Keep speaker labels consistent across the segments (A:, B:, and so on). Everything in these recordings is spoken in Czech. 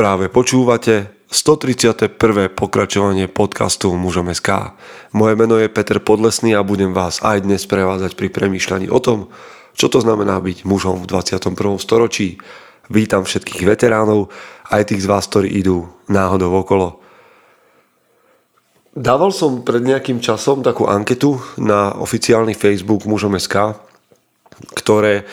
A: Práve počúvate 131. pokračovanie podcastu Mužom SK. Moje meno je Peter Podlesný a budem vás aj dnes prevádzať pri premýšľaní o tom, čo to znamená byť mužom v 21. storočí. Vítam všetkých veteránov, aj tých z vás, ktorí idú náhodou okolo. Dával som pred nejakým časom takú anketu na oficiálny Facebook Mužom SK, ktoré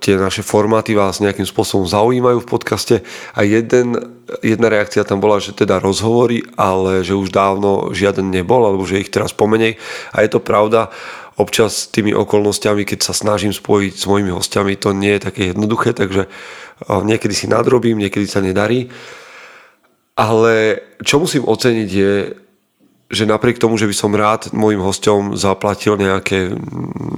A: tie naše formáty vás nejakým spôsobom zaujímajú v podcaste a jeden, jedna reakcia tam bola, že teda rozhovory, ale že už dávno žiaden nebol, alebo že ich teraz pomenej a je to pravda, občas tými okolnostiami, keď sa snažím spojiť s mojimi hostiami, to nie je také jednoduché, takže niekedy si nadrobím, niekedy sa nedarí. Ale čo musím oceniť je, že napriek tomu, že by som rád môjim hosťom zaplatil nejaké,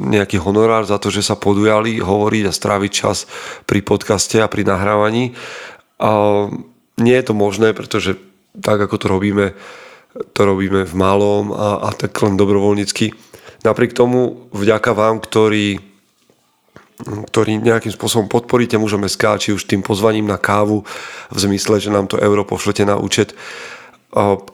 A: nejaký honorár za to, že sa podujali hovoriť a stráviť čas pri podcaste a pri nahrávaní, a nie je to možné, pretože tak ako to robíme, to robíme v malom a, a tak len dobrovoľnícky. Napriek tomu, vďaka vám, ktorí, ktorí nejakým spôsobom podporíte mužom SK, či už tým pozvaním na kávu v zmysle, že nám to euro pošlete na účet,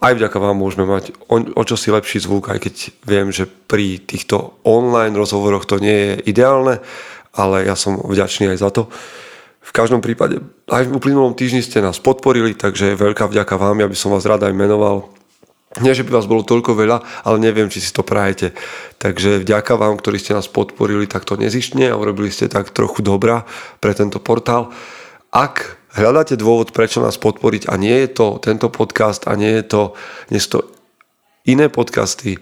A: aj vďaka vám môžeme mať o, o čosi lepší zvuk, aj keď viem, že pri týchto online rozhovoroch to nie je ideálne, ale ja som vďačný aj za to. V každom prípade, aj v uplynulom týždni ste nás podporili, takže veľká vďaka vám, ja by som vás rád aj menoval. Nie, že by vás bolo toľko veľa, ale neviem, či si to prajete. Takže vďaka vám, ktorí ste nás podporili takto nezištne a urobili ste tak trochu dobra pre tento portál. Ak hľadáte dôvod, prečo nás podporiť a nie je to tento podcast a nie je to, nie sú to iné podcasty,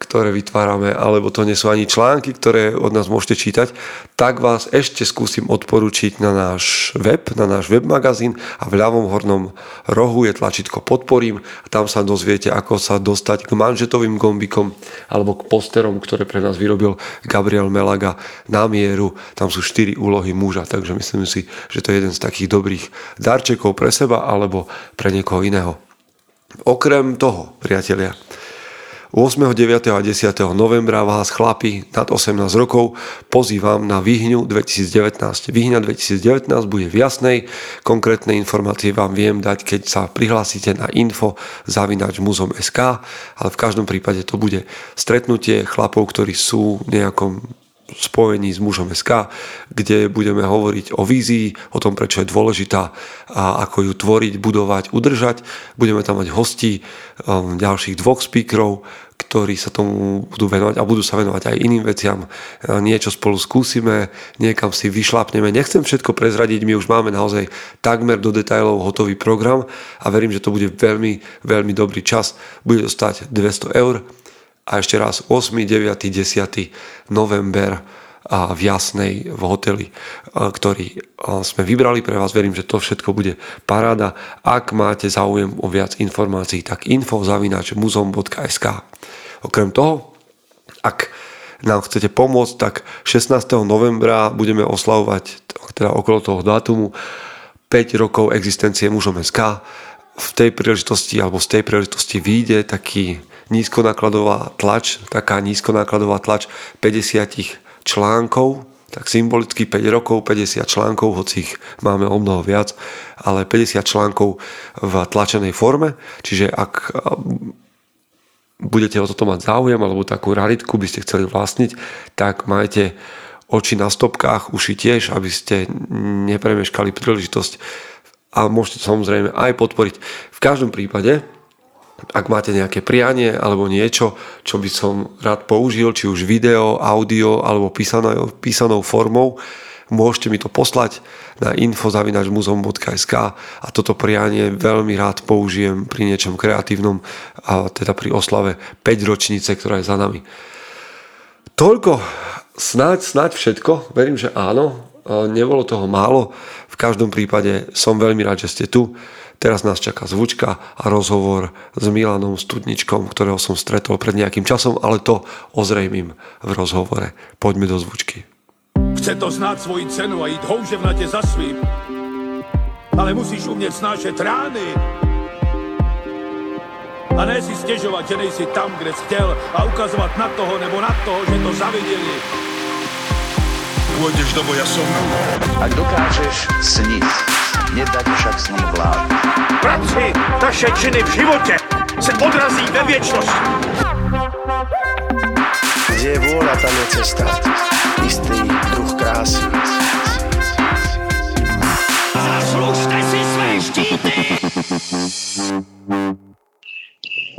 A: ktoré vytvárame, alebo to nie sú ani články, ktoré od nás môžete čítať, tak vás ešte skúsim odporučiť na náš web, na náš webmagazín a v ľavom hornom rohu je tlačítko podporím a tam sa dozviete, ako sa dostať k manžetovým gombikom alebo k posterom, ktoré pre nás vyrobil Gabriel Melaga na mieru. Tam sú 4 úlohy muža, takže myslím si, že to je jeden z takých dobrých darčekov pre seba alebo pre niekoho iného. Okrem toho, priatelia, 8., 9. a 10. novembra vás chlapi nad 18 rokov pozývam na Výhňu 2019. Výhňa 2019 bude v jasnej, konkrétne informácie vám viem dať, keď sa prihlásite na info zavinač muzom SK, ale v každom prípade to bude stretnutie chlapov, ktorí sú v nejakom spojení s mužom SK, kde budeme hovoriť o vízii, o tom, prečo je dôležitá a ako ju tvoriť, budovať, udržať. Budeme tam mať hostí, um, ďalších dvoch speakerov, ktorí sa tomu budú venovať a budú sa venovať aj iným veciam. Niečo spolu skúsime, niekam si vyšlapneme. Nechcem všetko prezradiť, my už máme naozaj takmer do detailov hotový program a verím, že to bude veľmi, veľmi dobrý čas. Bude to stať 200 eur a ešte raz 8., 9., 10. november v Jasnej v hoteli, ktorý sme vybrali pre vás. Verím, že to všetko bude paráda. Ak máte záujem o viac informácií, tak info zavinač muzom.sk Okrem toho, ak nám chcete pomôcť, tak 16. novembra budeme oslavovať teda okolo toho dátumu 5 rokov existencie mužom SK. V tej príležitosti alebo z tej príležitosti vyjde taký nízkonákladová tlač, taká nízkonákladová tlač 50 článkov, tak symbolicky 5 rokov, 50 článkov, hoci ich máme o mnoho viac, ale 50 článkov v tlačenej forme, čiže ak budete o toto mať záujem alebo takú raritku by ste chceli vlastniť, tak majte oči na stopkách, uši tiež, aby ste nepremeškali príležitosť a môžete samozrejme aj podporiť. V každom prípade ak máte nejaké prianie alebo niečo, čo by som rád použil, či už video, audio alebo písanou, písanou formou, môžete mi to poslať na info.muzom.sk a toto prianie veľmi rád použijem pri niečom kreatívnom a teda pri oslave 5 ročnice, ktorá je za nami. Toľko, snáď, snáď všetko, verím, že áno, nebolo toho málo, v každom prípade som veľmi rád, že ste tu Teraz nás čaká zvučka a rozhovor s Milanom Studničkom, ktorého som stretol pred nejakým časom, ale to ozrejmím v rozhovore. Poďme do zvučky. Chce to znát svoji cenu a jít houževnatě za svým. Ale musíš umět snášet rány. A ne si stěžovat, že nejsi tam, kde jsi chtěl a ukazovat na toho nebo na toho, že to zaviděli. Pôjdeš do boja som. Ak dokážeš sniť,
B: nedať však s ním vládnuť.
C: Práci naše činy v životě se odrazí ve věčnosti.
B: Kde je vôľa, tam je cesta. Istý druh krásy.
C: Zaslužte si své štíty!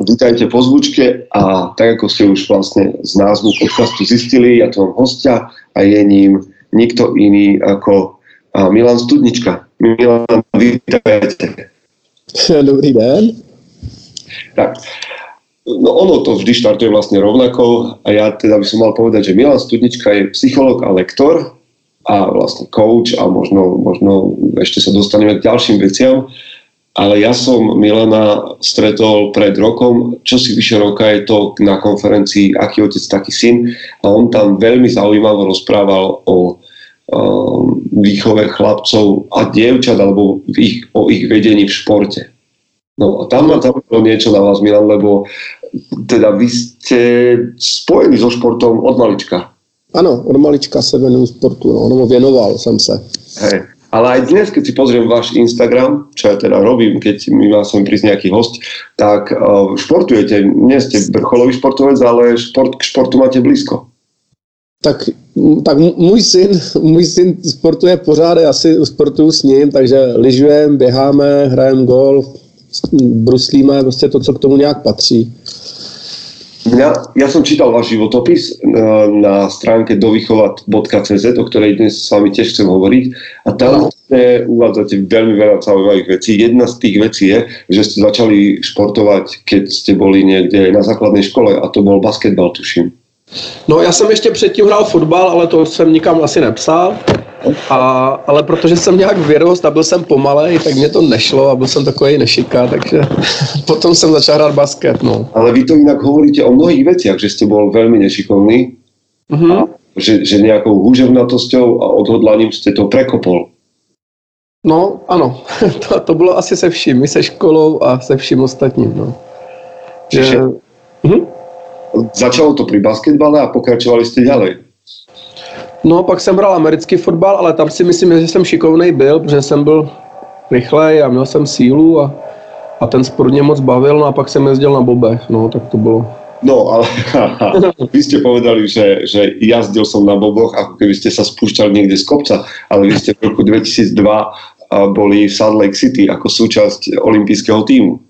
A: Vítajte po zvučke a tak ako ste už vlastne z názvu podcastu zistili, ja tu mám hostia a je ním nikto iný ako Milan Studnička. Milan, vítajte.
D: Dobrý den.
A: Tak, no ono to vždy štartuje vlastne rovnako a ja teda by som mal povedať, že Milan Studnička je psycholog a lektor a vlastne coach a možno, možno ešte sa dostaneme k ďalším veciam. Ale ja som Milana stretol pred rokom, čo si vyše roka je to na konferencii Aký otec, taký syn a on tam veľmi zaujímavo rozprával o výchove chlapcov a dievčat alebo v ich, o ich vedení v športe. No a tam zaujímalo niečo na vás, Milan, lebo teda vy ste spojení so športom od malička.
D: Ano, od malička se věnuju sportu, no, no věnoval jsem se.
A: Hej. Ale aj dnes, keď si pozriem váš Instagram, čo ja teda robím, keď mi má sem prísť nejaký host, tak uh, športujete, nie ste vrcholový športovec, ale šport, k športu máte blízko.
D: Tak, tak můj syn, můj syn sportuje pořád, já si sportuju s ním, takže lyžujeme, běháme, hrajeme golf, bruslíme, prostě to, co k tomu nějak patří.
A: Mňa, ja som čítal váš životopis na, na stránke dovychovat.cz, o ktorej dnes s vami tiež chcem hovoriť. A tam ste uvádzate veľmi veľa zaujímavých vecí. Jedna z tých vecí je, že ste začali športovať, keď ste boli niekde na základnej škole a to bol basketbal, tuším.
D: No já jsem ještě předtím hrál fotbal, ale to jsem nikam asi nepsal. A, ale protože jsem nějak vyrost a byl jsem pomalej, tak mě to nešlo a byl jsem takový nešiká, takže potom jsem začal hrát basket. No.
A: Ale vy to inak hovoríte o mnohých veciach, že ste bol veľmi nešikovný,
D: Mhm.
A: že, že nejakou húževnatosťou a odhodlaním ste to prekopol.
D: No, ano, to, to bylo asi se vším, i se školou a se vším ostatním. No. Že,
A: Čiže-
D: mhm.
A: Začalo to pri basketbale a pokračovali ste ďalej.
D: No, pak jsem hrál americký fotbal, ale tam si myslím, že jsem šikovný byl, protože jsem byl rychlej a měl jsem sílu a, a ten sport mě moc bavil, no a pak jsem jezdil na bobech, no, tak to bylo.
A: No, ale vy ste povedali, že, že jazdil som na boboch, ako keby ste sa spúšťali niekde z kopca, ale vy ste v roku 2002 a boli v Salt Lake City ako súčasť olympijského týmu.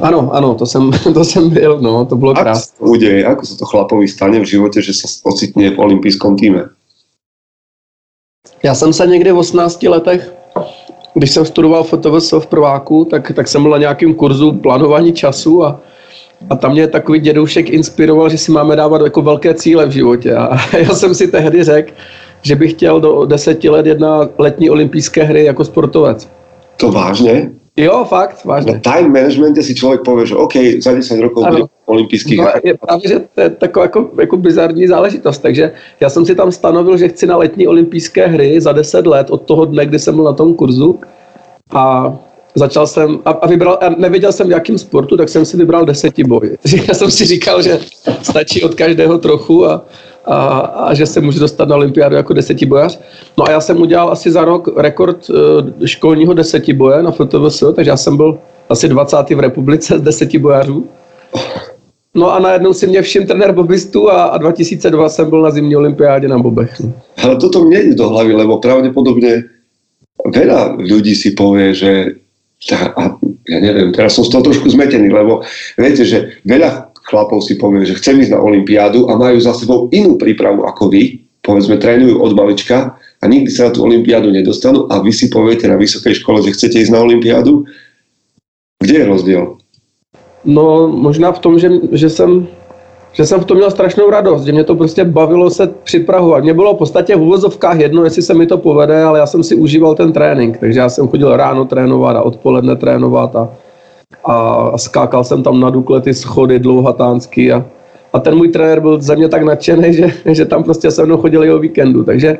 D: Ano, ano, to jsem, to jsem byl, no, to
A: Ako sa to udeje? Ako sa to chlapovi stane v živote, že sa ocitne v olympijskom týme?
D: Já jsem se někdy v 18 letech, když jsem studoval FTVS v prváku, tak, tak jsem byl na nějakém kurzu plánování času a, a tam mě takový dědoušek inspiroval, že si máme dávat jako velké cíle v životě. A já jsem si tehdy řekl, že bych chtěl do deseti let jet na letní olympijské hry jako sportovec.
A: To vážne?
D: Jo, fakt,
A: Na
D: vážně.
A: time managemente si človek povie, že OK, za 10 rokov
D: Ano.
A: bude v olympijských
D: No, je právě, že to je taková jako, jako bizarní záležitost. Takže já jsem si tam stanovil, že chci na letní olympijské hry za 10 let od toho dne, kdy jsem byl na tom kurzu. A začal jsem, a, a, vybral, a nevěděl jsem v jakém sportu, tak jsem si vybral desetiboj. Já jsem si říkal, že stačí od každého trochu a, a, a že se můžu dostat na olympiádu jako desetibojař. No a já jsem udělal asi za rok rekord eh, školního desetiboje na FTVS, takže já jsem byl asi 20. v republice z desetibojařů. No a najednou si mě všim trenér bobistů a, a 2002 jsem byl na zimní olympiádě na bobech. No.
A: Ale toto mne ide do hlavy, lebo pravdepodobne veľa ľudí si povie, že tá, a ja neviem, teraz som z toho trošku zmetený, lebo viete, že veľa chlapov si povie, že chcem ísť na olympiádu a majú za sebou inú prípravu ako vy, povedzme trénujú od malička a nikdy sa na tú olympiádu nedostanú a vy si poviete na vysokej škole, že chcete ísť na olympiádu. Kde je rozdiel?
D: no možná v tom, že, že jsem že jsem v tom měl strašnou radost, že mě to prostě bavilo se připravovat. Mě bylo v podstatě v uvozovkách jedno, jestli se mi to povede, ale já jsem si užíval ten trénink, takže já jsem chodil ráno trénovat a odpoledne trénovat a, a, skákal jsem tam na Dukle ty schody dlouhatánsky a, a ten můj trenér byl ze mě tak nadšený, že, že tam prostě se mnou chodil i o víkendu, takže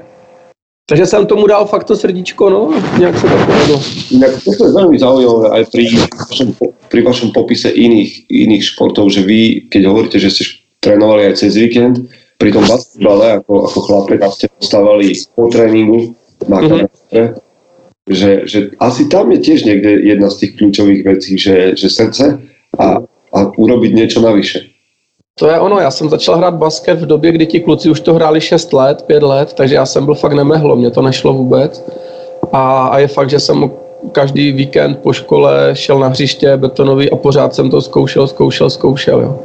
D: takže jsem tomu dal fakt to srdíčko, no, nějak se to povedlo.
A: Inak toto je veľmi zaujímavé aj pri vašom, pri vašom popise iných, iných športov, že vy, keď hovoríte, že ste trénovali aj cez víkend, pri tom basketbale ako, ako chlapec ste dostávali po tréningu na
D: Mhm.
A: mm-hmm. Že, že asi tam je tiež niekde jedna z tých kľúčových vecí, že, že srdce a, a urobiť niečo navyše.
D: To je ono, já jsem začal hrát basket v době, kdy ti kluci už to hráli 6 let, 5 let, takže já jsem byl fakt nemehlo, mě to nešlo vůbec. A, a je fakt, že jsem každý víkend po škole šel na hřiště betonový a pořád jsem to zkoušel, zkoušel, zkoušel, jo.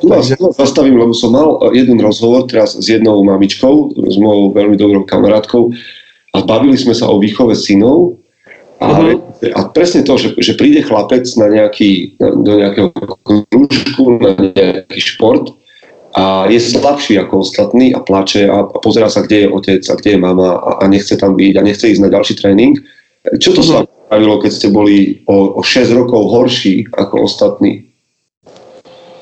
A: Tu vás zastavím, lebo som mal jeden rozhovor teraz s jednou mamičkou, s mojou veľmi dobrou kamarátkou a bavili sme sa o výchove synov a, uh-huh. a presne to, že, že príde chlapec na nejaký, do nejakého krúžku, na nejaký šport a je slabší ako ostatní a plače a, a pozera sa, kde je otec a kde je mama a, a nechce tam byť a nechce ísť na ďalší tréning. Čo to uh-huh. sa spravilo, keď ste boli o, o 6 rokov horší ako ostatní?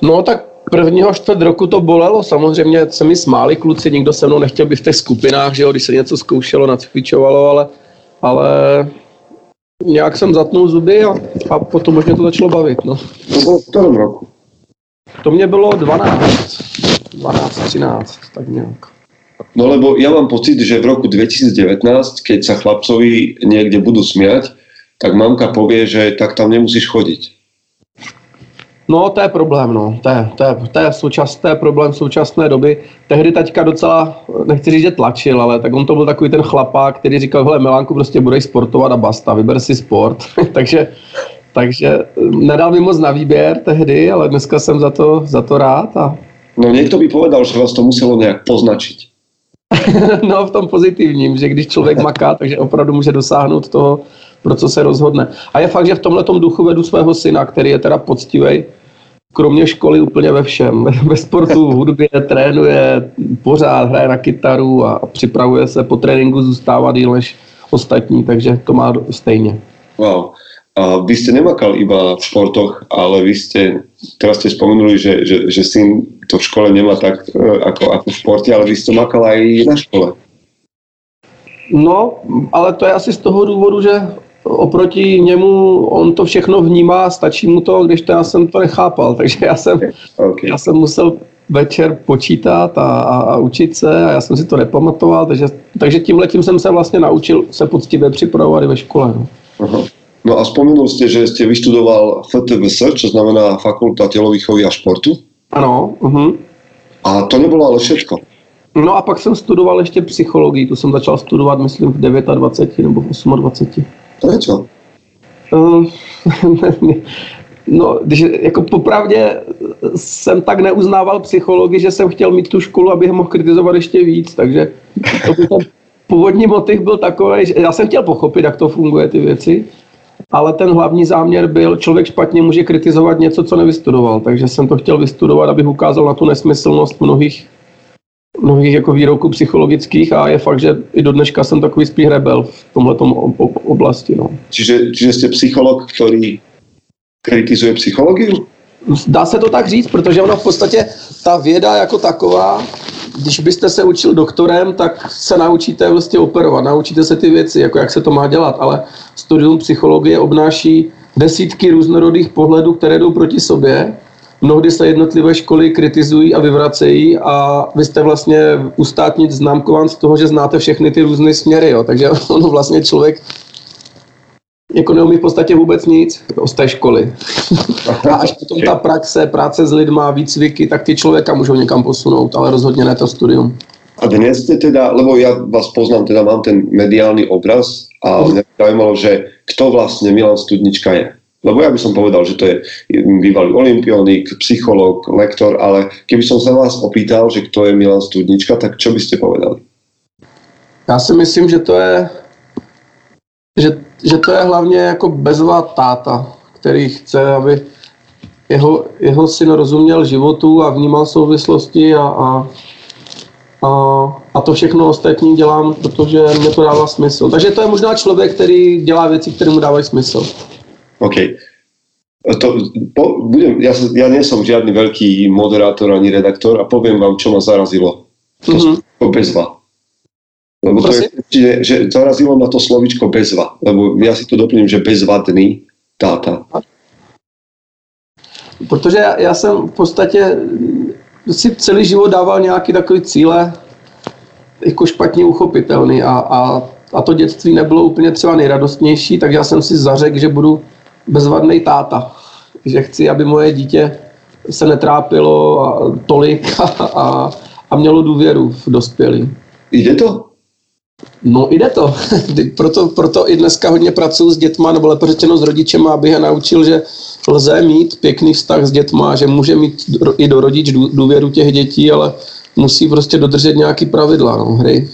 D: No tak prvního čtvrt roku to bolelo, samozřejmě se mi smáli kluci, nikdo se mnou nechtěl být v těch skupinách, že jo, když se něco zkoušelo, nacvičovalo, ale, ale nějak jsem zatnul zuby a, a potom už mě to začalo bavit, no.
A: To bylo v kterém roku?
D: To mě bylo 12, 12, 13, tak nějak.
A: No lebo ja mám pocit, že v roku 2019, keď sa chlapcovi niekde budú smiať, tak mamka povie, že tak tam nemusíš chodiť.
D: No, to je problém, no. To je, to je, to je, součas, to je problém současné doby. Tehdy taťka docela, nechci říct, že tlačil, ale tak on to byl takový ten chlapák, který říkal, hele, Milánku, prostě budeš sportovat a basta, vyber si sport. takže, takže nedal mi moc na výběr tehdy, ale dneska jsem za to, za to rád. A...
A: No někdo by povedal, že vás to muselo nějak poznačit.
D: no v tom pozitivním, že když člověk maká, takže opravdu může dosáhnout toho, pro co se rozhodne. A je fakt, že v tomhle duchu vedu svého syna, který je teda poctivý, kromě školy úplně ve všem. Ve sportu, v hudbě, trénuje pořád, hraje na kytaru a připravuje se po tréninku zůstává díl než ostatní, takže to má stejně.
A: Wow. A vy ste nemakal iba v športoch, ale vy ste, teraz ste spomenuli, že, že, že syn to v škole nemá tak e, ako, ako v športe, ale vy ste makal aj na škole.
D: No, ale to je asi z toho důvodu, že oproti němu on to všechno vnímá, stačí mu to, když to já jsem to nechápal, takže já jsem, okay. já jsem musel večer počítat a, a, a učit se a já jsem si to nepamatoval, takže, takže tím letím jsem se vlastně naučil se poctivě připravovat i ve škole. No.
A: Aha. No a spomenul jste, že jste vyštudoval FTVS, čo znamená Fakulta tělovýchovy a športu?
D: Ano. Uh-huh.
A: A to nebylo ale všechno.
D: No a pak jsem studoval ještě psychologii, tu jsem začal studovat, myslím, v 29 nebo v 28.
A: Prečo?
D: Uh, no, když, jako popravdě jsem tak neuznával psychologii, že jsem chtěl mít tu školu, abych mohl kritizovat ještě víc, takže to by ten původní motiv byl takový, že já jsem chtěl pochopit, jak to funguje, ty věci, ale ten hlavní záměr byl, člověk špatně může kritizovat něco, co nevystudoval, takže jsem to chtěl vystudovat, abych ukázal na tu nesmyslnost mnohých mnohých jako výroků psychologických a je fakt, že i do dneška jsem takový spíš rebel v tomhle oblasti. No.
A: Čiže, čiže jste psycholog, který kritizuje psychologii?
D: Dá se to tak říct, protože ona v podstatě, ta věda jako taková, když byste se učil doktorem, tak se naučíte vlastně operovat, naučíte se ty věci, jako jak se to má dělat, ale studium psychologie obnáší desítky různorodých pohledů, které jdou proti sobě Mnohdy se jednotlivé školy kritizují a vyvracejí a vy jste vlastně ustátnit známkován z toho, že znáte všechny ty různé směry, jo. takže ono vlastně člověk jako neumí v podstatě vůbec nic z té školy. a až potom ta praxe, práce s lidma, výcviky, tak ty člověka můžou někam posunout, ale rozhodně ne to studium.
A: A dnes ste teda, lebo ja vás poznám, teda mám ten mediálny obraz a mňa zaujímalo, že kto vlastne Milan Studnička je. Lebo ja by som povedal, že to je bývalý olimpionik, psychológ, lektor, ale keby som sa vás opýtal, že kto je Milan Studnička, tak čo by ste povedali?
D: Já si myslím, že to je, že, že to je hlavně jako bezvá táta, který chce, aby jeho, jeho syn rozuměl životu a vnímal souvislosti a, a, a, a to všechno ostatní dělám, protože mě to dává smysl. Takže to je možná člověk, který dělá věci, které mu dávají smysl.
A: OK. To, po, budem, ja, ja nie som žiadny veľký moderátor ani redaktor a poviem vám, čo ma zarazilo. To mm-hmm. slovičko bezva. Lebo to je, že, že zarazilo ma to slovičko bezva. Lebo ja si to doplním, že bezvadný táta.
D: Protože já, já jsem v podstatě si celý život dával nějaký takový cíle jako špatně uchopitelný a, a, a to dětství nebylo úplně třeba nejradostnější, tak já jsem si zařekl, že budu bezvadný táta. Že chci, aby moje dítě se netrápilo a tolik a, a, a mělo důvěru v dospělí.
A: Jde to?
D: No jde to. proto, proto i dneska hodně pracuji s dětma, nebo lépe řečeno s rodičem, abych je naučil, že lze mít pěkný vztah s dětma, že může mít i do rodič důvěru těch dětí, ale musí prostě dodržet nějaký pravidla no, hry.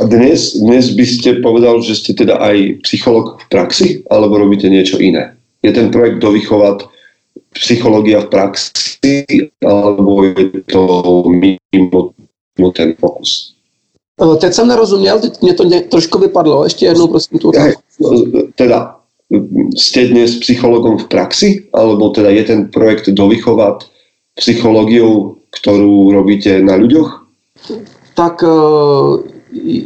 A: A dnes, dnes by ste povedal, že ste teda aj psycholog v praxi, alebo robíte niečo iné? Je ten projekt dovychovať psychológia v praxi, alebo je to mimo, mimo ten fokus?
D: Eh, teď jsem nerozuměl, teď mě to ně, trošku vypadlo. Ještě jednou, prosím, tu
A: ja, Teda, ste dnes psychologom v praxi, alebo teda je ten projekt dovychovať psychológiou, ktorú robíte na ľuďoch?
D: Tak eh,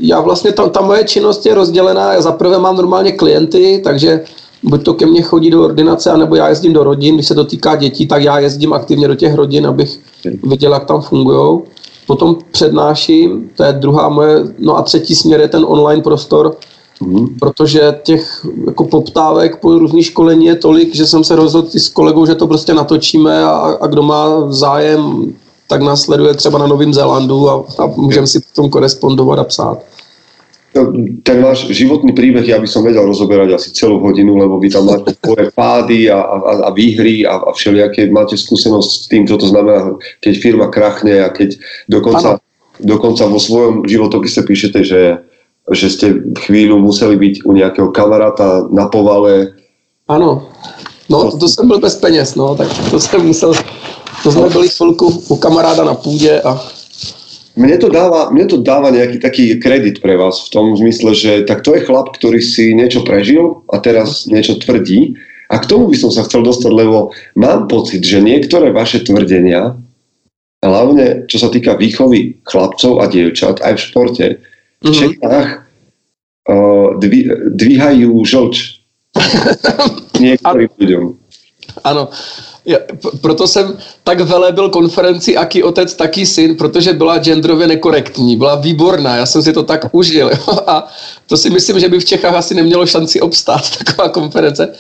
D: já vlastně, ta, ta moje činnost je rozdělená, já zaprvé mám normálně klienty, takže buď to ke mně chodí do ordinace, anebo já jezdím do rodin, když se to týká dětí, tak já jezdím aktivně do těch rodin, abych viděl, jak tam fungují. Potom přednáším, to je druhá moje, no a třetí směr je ten online prostor, mm. protože těch jako poptávek po různých školení je tolik, že jsem se rozhodl s kolegou, že to prostě natočíme a, a kdo má zájem, tak nás sleduje třeba na Novém Zélandu a, a můžeme si tom korespondovat a psát.
A: No, ten váš životný príbeh, ja by som vedel rozoberať asi celú hodinu, lebo vy tam máte svoje pády a, a, a výhry a, a všelijaké, máte skúsenosť s tým, čo to znamená, keď firma krachne a keď dokonca, dokonca vo svojom životopise píšete, že, že ste chvíľu museli byť u nejakého kamaráta na povale.
D: Ano, no to, to jsem byl bez peněz, no, tak to jsem musel, to jsme byli chvilku u kamaráda na půdě a
A: mne to, dáva, mne to dáva nejaký taký kredit pre vás v tom zmysle, že tak to je chlap, ktorý si niečo prežil a teraz niečo tvrdí. A k tomu by som sa chcel dostať, lebo mám pocit, že niektoré vaše tvrdenia, hlavne čo sa týka výchovy chlapcov a dievčat aj v športe, v mhm. Čechách uh, dví, dvíhajú žlč niektorým ľuďom.
D: Ano, já, proto jsem tak velebil konferenci Aký otec, taký syn, protože byla genderově nekorektní, byla výborná, já jsem si to tak užil. Jo? A to si myslím, že by v Čechách asi nemělo šanci obstát taková konference.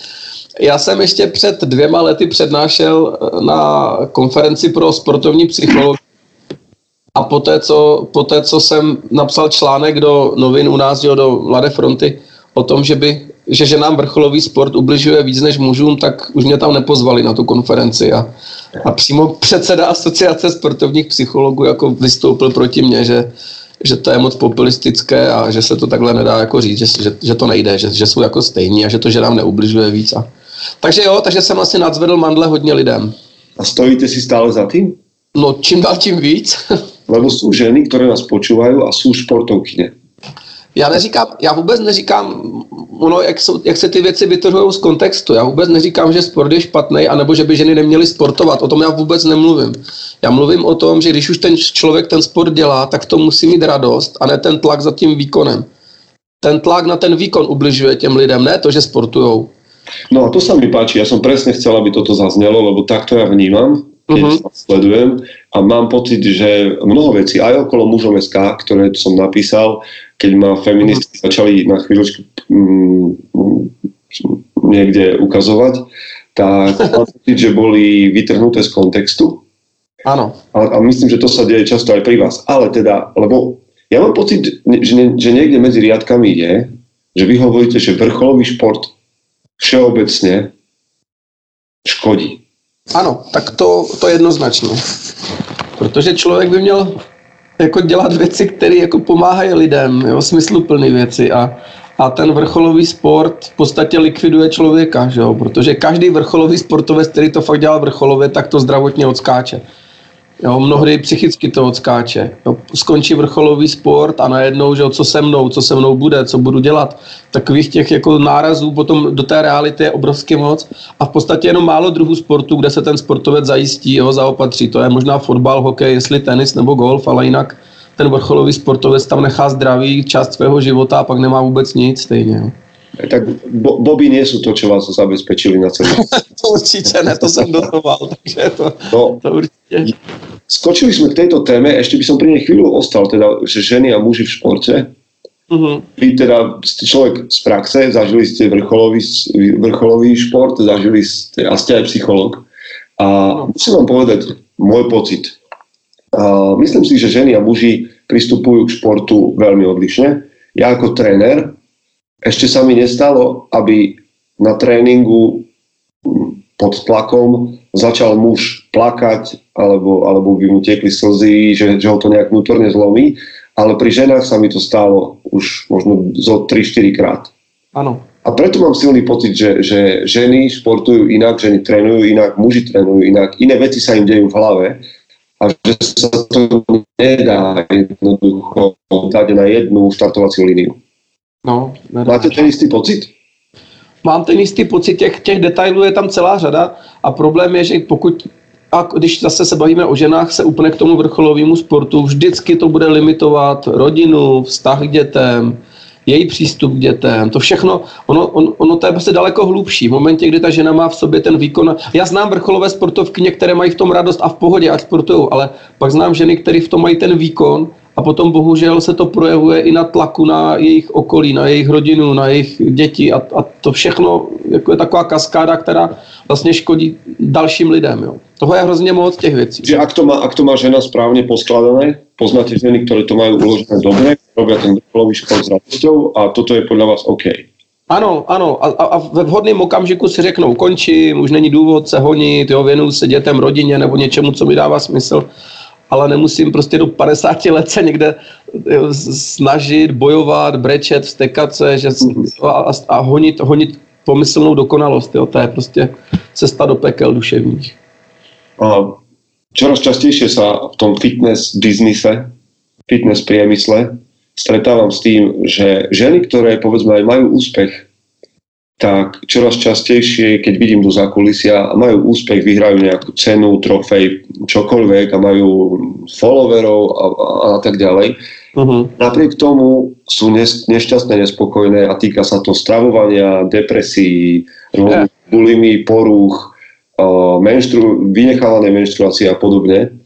D: Já jsem ještě před dvěma lety přednášel eh, na konferenci pro sportovní psychologii a poté co, poté, co jsem napsal článek do novin u nás, jo, do Mladé fronty, o tom, že by že ženám vrcholový sport ubližuje víc než mužům, tak už mě tam nepozvali na tu konferenci a, a přímo předseda asociace sportovních psychologů jako vystoupil proti mně, že, že to je moc populistické a že se to takhle nedá jako říct, že, že, že to nejde, že, že jsou jako stejní a že to ženám neubližuje víc. A, takže jo, takže jsem asi nadzvedl mandle hodně lidem.
A: A stojíte si stále za tím?
D: No čím dál tím víc.
A: Lebo jsou ženy, které nás počúvají a jsou športovkyně.
D: Já neříkám, já vůbec neříkám, ono, jak, jsou, jak se ty věci vytrhují z kontextu. Já vůbec neříkám, že sport je špatný, anebo že by ženy neměly sportovat. O tom já vůbec nemluvím. Já mluvím o tom, že když už ten člověk ten sport dělá, tak to musí mít radost a ne ten tlak za tím výkonem. Ten tlak na ten výkon ubližuje těm lidem, ne to, že sportujou.
A: No a to sa mi páči, ja som presne chcel, aby toto zaznelo, lebo takto ja vnímam, keď uh-huh. sledujem a mám pocit, že mnoho vecí aj okolo mužom SK, ktoré som napísal, keď ma feministi začali na chvíľočku mm, niekde ukazovať, tak mám pocit, že boli vytrhnuté z kontextu.
D: Áno.
A: A, a myslím, že to sa deje často aj pri vás. Ale teda, lebo ja mám pocit, že, že niekde medzi riadkami je, že vy hovoríte, že vrcholový šport všeobecne škodí.
D: Ano, tak to, to jednoznačně. Protože člověk by měl jako dělat věci, které jako pomáhají lidem, jo, smysluplné věci a, a ten vrcholový sport v podstatě likviduje člověka, že jo? protože každý vrcholový sportovec, který to fakt dělá vrcholově, tak to zdravotně odskáče. Jo, mnohdy psychicky to odskáče. Jo, skončí vrcholový sport a najednou, že jo, co se mnou, co se mnou bude, co budu dělat. Takových těch jako nárazů potom do té reality je obrovský moc a v podstatě jenom málo druhů sportu, kde se ten sportovec zajistí, jeho zaopatří. To je možná fotbal, hokej, jestli tenis nebo golf, ale jinak ten vrcholový sportovec tam nechá zdravý část svého života a pak nemá vůbec nic stejně. Jo.
A: Tak bo, Bobby nie sú to, čo vás zabezpečili na celý.
D: to určite ne, to som dotoval, takže to, no, to určite.
A: Skočili sme k tejto téme, ešte by som pri nej chvíľu ostal, teda, že ženy a muži v športe.
D: Mhm.
A: Vy teda ste človek z praxe, zažili ste vrcholový, vrcholový šport, zažili ste, a ste aj psycholog. A musím vám povedať môj pocit. A myslím si, že ženy a muži pristupujú k športu veľmi odlišne. Ja ako tréner, ešte sa mi nestalo, aby na tréningu pod tlakom začal muž plakať, alebo, alebo by mu tekli slzy, že, že ho to nejak vnútorne zlomí ale pri ženách sa mi to stalo už možno zo 3-4 krát.
D: Ano.
A: A preto mám silný pocit, že, že ženy športujú inak, ženy trénujú inak, muži trénujú inak, iné veci sa im dejú v hlave a že sa to nedá jednoducho dať na jednu štartovací líniu.
D: No, nedá.
A: Máte ten istý pocit?
D: Mám ten jistý pocit, těch, těch detailů je tam celá řada a problém je, že pokud a když zase se bavíme o ženách, se úplně k tomu vrcholovému sportu, vždycky to bude limitovat rodinu, vztah k dětem, její přístup k dětem, to všechno, ono, on, ono to je prostě daleko hlubší. V momentě, kdy ta žena má v sobě ten výkon. Já znám vrcholové sportovky, některé mají v tom radost a v pohodě, ať sportují, ale pak znám ženy, které v tom mají ten výkon a potom bohužel se to projevuje i na tlaku na jejich okolí, na jejich rodinu, na jejich děti a, a to všechno jako je taková kaskáda, která vlastně škodí dalším lidem. Jo. Toho je hrozně moc těch věcí.
A: Že ak to má, ak to má žena správne poskladané, poznáte ženy, ktoré to majú uložené dobre, robia ten vrcholový šport s radosťou a toto je podľa vás OK.
D: Ano, ano. A, a, a ve vhodném okamžiku si řeknou, končím, už není důvod se honit, jo, věnuju se dětem, rodině nebo něčemu, co mi dává smysl ale nemusím prostě do 50 let se někde snažit, bojovat, brečet, vstekat se že, a, a honit, honit pomyslnou dokonalost. Jo. To je prostě cesta do pekel duševních.
A: A čoraz častejšie sa v tom fitness biznise, fitness priemysle stretávam s tým, že ženy, ktoré povedzme aj majú úspech, tak čoraz častejšie, keď vidím do zákulisia a majú úspech, vyhrajú nejakú cenu, trofej, čokoľvek a majú followerov a, a, a tak ďalej. Uh-huh. Napriek tomu sú nešťastné, nespokojné a týka sa to stravovania, depresí, yeah. bulimy, poruch, menštru, vynechávanej menštruácie a podobne.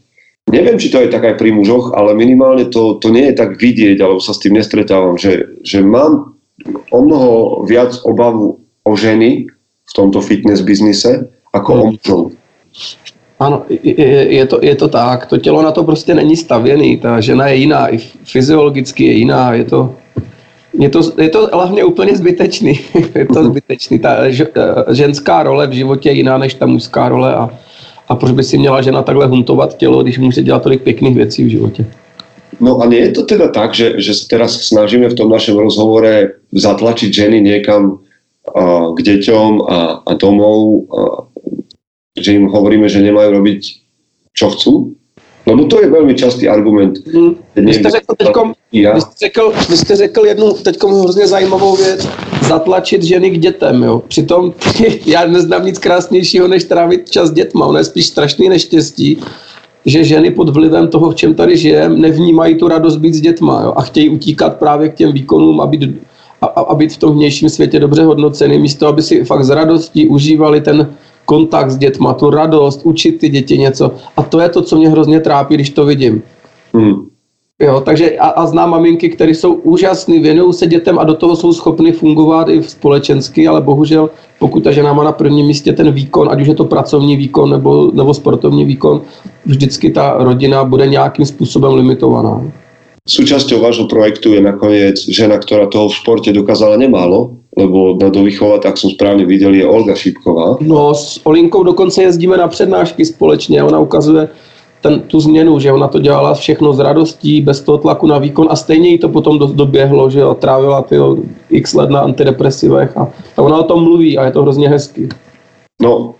A: Neviem, či to je tak aj pri mužoch, ale minimálne to, to nie je tak vidieť, alebo sa s tým nestretávam, že, že mám o mnoho viac obavu o ženy v tomto fitness biznise ako hmm. o mužov.
D: Ano, je, je, to, je to tak. To tělo na to prostě není stavěný. Ta žena je jiná, i fyziologicky je jiná. Je to, je to, je to hlavně úplně zbytečný. je to zbytečný. Ta ženská role v životě je jiná než ta mužská role a, a proč by si měla žena takhle huntovat tělo, když může dělat tolik pěkných věcí v životě.
A: No a nie je to teda tak, že, že teraz snažíme v tom našem rozhovore zatlačiť ženy niekam uh, k deťom a, a domov, uh, že im hovoríme, že nemajú robiť, čo chcú? Lebo to je velmi častý argument. Hmm.
D: Vy jste řekl, teďkom, já. vy jste řekl, vy jste řekl jednu teďkom hrozně zajímavou věc, zatlačit ženy k dětem. Jo. Přitom já neznám nic krásnějšího, než trávit čas s dětma. Ono je spíš strašný neštěstí, že ženy pod vlivem toho, v čem tady žijeme, nevnímají tu radost být s dětma jo, a chtějí utíkat právě k těm výkonům a být, a, a být v tom vnějším světě dobře hodnocený, místo aby si fakt s radostí užívali ten kontakt s dětma, tu radost, učit ty děti něco. A to je to, co mě hrozně trápí, když to vidím. Hmm. Jo, takže a, a znám maminky, které jsou úžasné, věnují se dětem a do toho jsou schopny fungovat i společensky, ale bohužel, pokud ta žena má na prvním místě ten výkon, ať už je to pracovní výkon nebo, nebo sportovní výkon, vždycky ta rodina bude nějakým způsobem limitovaná.
A: Súčasťou vášho projektu je nakoniec žena, ktorá toho v športe dokázala nemálo, lebo na dovychova, tak som správne videl, je Olga Šípková.
D: No, s Olinkou dokonce jezdíme na přednášky společně. Ona ukazuje ten, tu změnu, že ona to dělala všechno s radostí, bez toho tlaku na výkon a stejně jí to potom do, doběhlo, že jo, trávila ty x let na antidepresivech a, a ona o tom mluví a je to hrozně hezký.
A: No,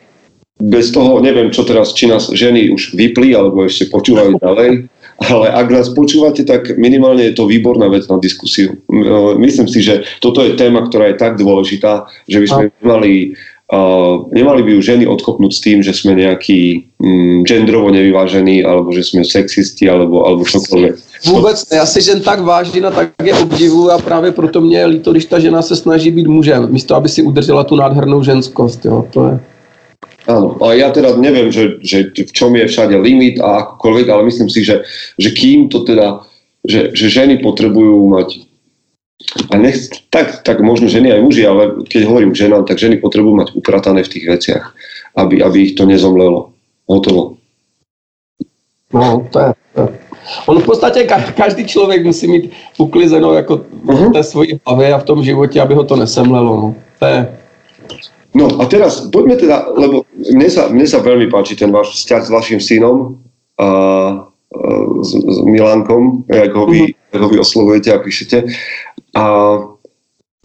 A: bez toho neviem, čo teraz, či nás ženy už vypli, alebo ešte počúvajú ďalej, ale ak nás počúvate, tak minimálne je to výborná vec na diskusiu. Myslím si, že toto je téma, ktorá je tak dôležitá, že by sme nemali Uh, nemali by ju ženy odkopnúť s tým, že sme nejaký um, genderovo nevyvážení, alebo že sme sexisti, alebo, alebo čokoľvek.
D: Vůbec ne, já si žen tak vážím a tak je obdivu a právě proto mě je líto, když ta žena se snaží být mužem, místo aby si udržela tu nádhernou ženskost. Jo, to je...
A: Áno, a ja teda neviem, že, že v čom je všade limit a akokoľvek, ale myslím si, že, že kým to teda, že, že ženy potrebujú mať a nech, tak, tak možno ženy aj muži, ale keď hovorím ženám, tak ženy potrebujú mať upratané v tých veciach, aby, aby ich to nezomlelo. Hotovo.
D: No, to je, to je. On v podstatě každý člověk musí mít uklizeno jako uh-huh. té svojí hlavě a v tom životě, aby ho to nesemlelo. No. To je,
A: No a teraz poďme teda, lebo mne sa, mne sa veľmi páči ten váš vzťah s vašim synom a, a s, s Milánkom, ako ho, vy, mm-hmm. ako vy oslovujete a píšete. A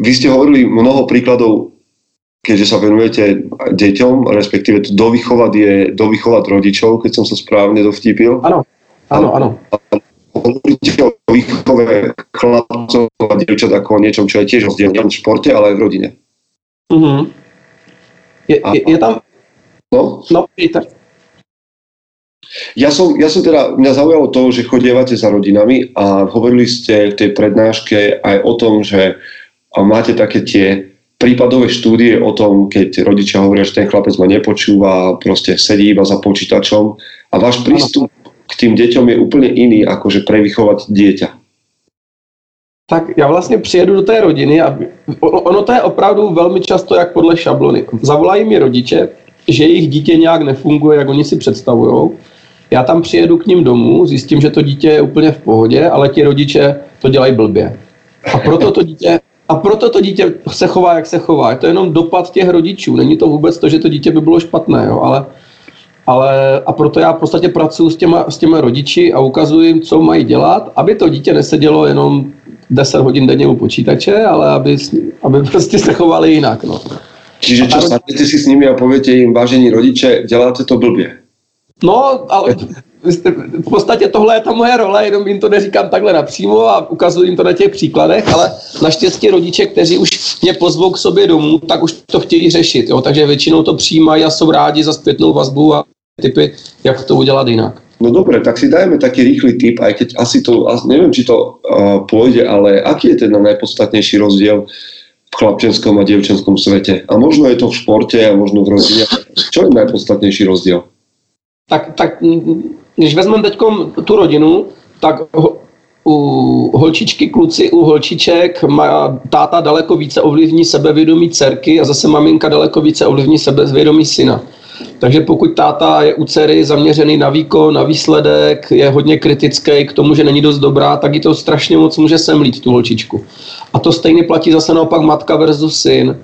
A: vy ste hovorili mnoho príkladov, keďže sa venujete deťom, respektíve to dovychovať je dovychovať rodičov, keď som sa správne dovtípil.
D: Áno, áno, áno.
A: Hovoríte o výchove chlapcov a dievčat ako o niečom, čo je tiež rozdielne v športe, ale aj v rodine.
D: Mm-hmm. Je, je, je tam...
A: No?
D: No, Peter.
A: Ja som, ja som teda, mňa zaujalo to, že chodievate za rodinami a hovorili ste v tej prednáške aj o tom, že máte také tie prípadové štúdie o tom, keď rodičia hovoria, že ten chlapec ma nepočúva, proste sedí iba za počítačom a váš prístup k tým deťom je úplne iný, ako že prevychovať dieťa
D: tak já vlastně přijedu do té rodiny a ono to je opravdu velmi často jak podle šablony. Zavolají mi rodiče, že jejich dítě nějak nefunguje, jak oni si představují. Já tam přijedu k ním domů, zjistím, že to dítě je úplně v pohodě, ale ti rodiče to dělají blbě. A proto to dítě, a proto to dítě se chová, jak se chová. Je to jenom dopad těch rodičů. Není to vůbec to, že to dítě by bylo špatné, jo? ale ale a proto já v podstatě pracuji s těma, s těma rodiči a ukazuji jim, co mají dělat, aby to dítě nesedělo jenom 10 hodin denně u počítače, ale aby, aby prostě se chovali jinak. No.
A: Čiže čo, sadnete si s nimi a poviete im, vážení rodiče, děláte to blbě.
D: No, ale v podstatě tohle je ta moje role, jenom jim to neříkám takhle napřímo a ukazuji jim to na těch příkladech, ale naštěstí rodiče, kteří už mě pozvou k sobě domů, tak už to chtějí řešit, jo? takže většinou to přijímají a jsou rádi za zpětnou vazbu a typy, jak to udělat jinak.
A: No dobre, tak si dajme taký rýchly tip, aj keď asi to, neviem, či to uh, pôjde, ale aký je teda najpodstatnejší rozdiel v chlapčenskom a dievčenskom svete? A možno je to v športe a možno v rodine. Čo je najpodstatnejší rozdiel?
D: Tak, tak když vezmeme teď tu rodinu, tak u holčičky, kluci, u holčiček má táta daleko více ovlivní sebevědomí dcerky a zase maminka daleko více ovlivní sebevědomí syna. Takže pokud táta je u dcery zaměřený na výkon, na výsledek, je hodně kritický k tomu, že není dost dobrá, tak jí to strašně moc může semlít, tu holčičku. A to stejně platí zase naopak matka versus syn.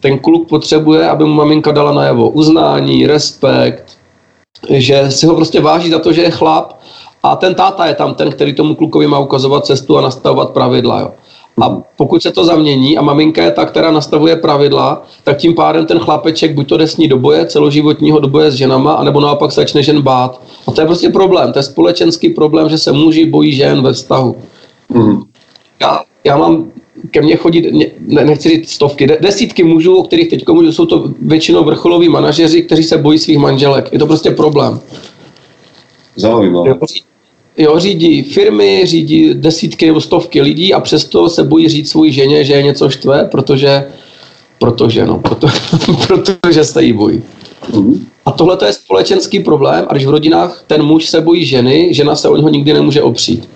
D: Ten kluk potřebuje, aby mu maminka dala najevo uznání, respekt, že si ho prostě váží za to, že je chlap a ten táta je tam ten, který tomu klukovi má ukazovat cestu a nastavovat pravidla. Jo. A pokud se to zamění a maminka je ta, která nastavuje pravidla, tak tím pádem ten chlapeček buď to jde s ní do boje, celoživotního do boje s ženama, anebo naopak se začne žen bát. A to je prostě problém, to je společenský problém, že se muži bojí žen ve vztahu. Mm. Já, já mám ke mně chodí, ne, nechci říct stovky, desítky mužů, o kterých teď můžu, jsou to většinou vrcholoví manažeři, kteří se bojí svých manželek. Je to prostě problém.
A: Zaujímavé
D: jo, řídí firmy, řídí desítky nebo stovky lidí a přesto se bojí říct svůj ženě, že je něco štve, protože, protože, no, proto, protože se jí bojí. Mm-hmm. A tohle to je společenský problém a když v rodinách ten muž se bojí ženy, žena se o něho nikdy nemůže opřít.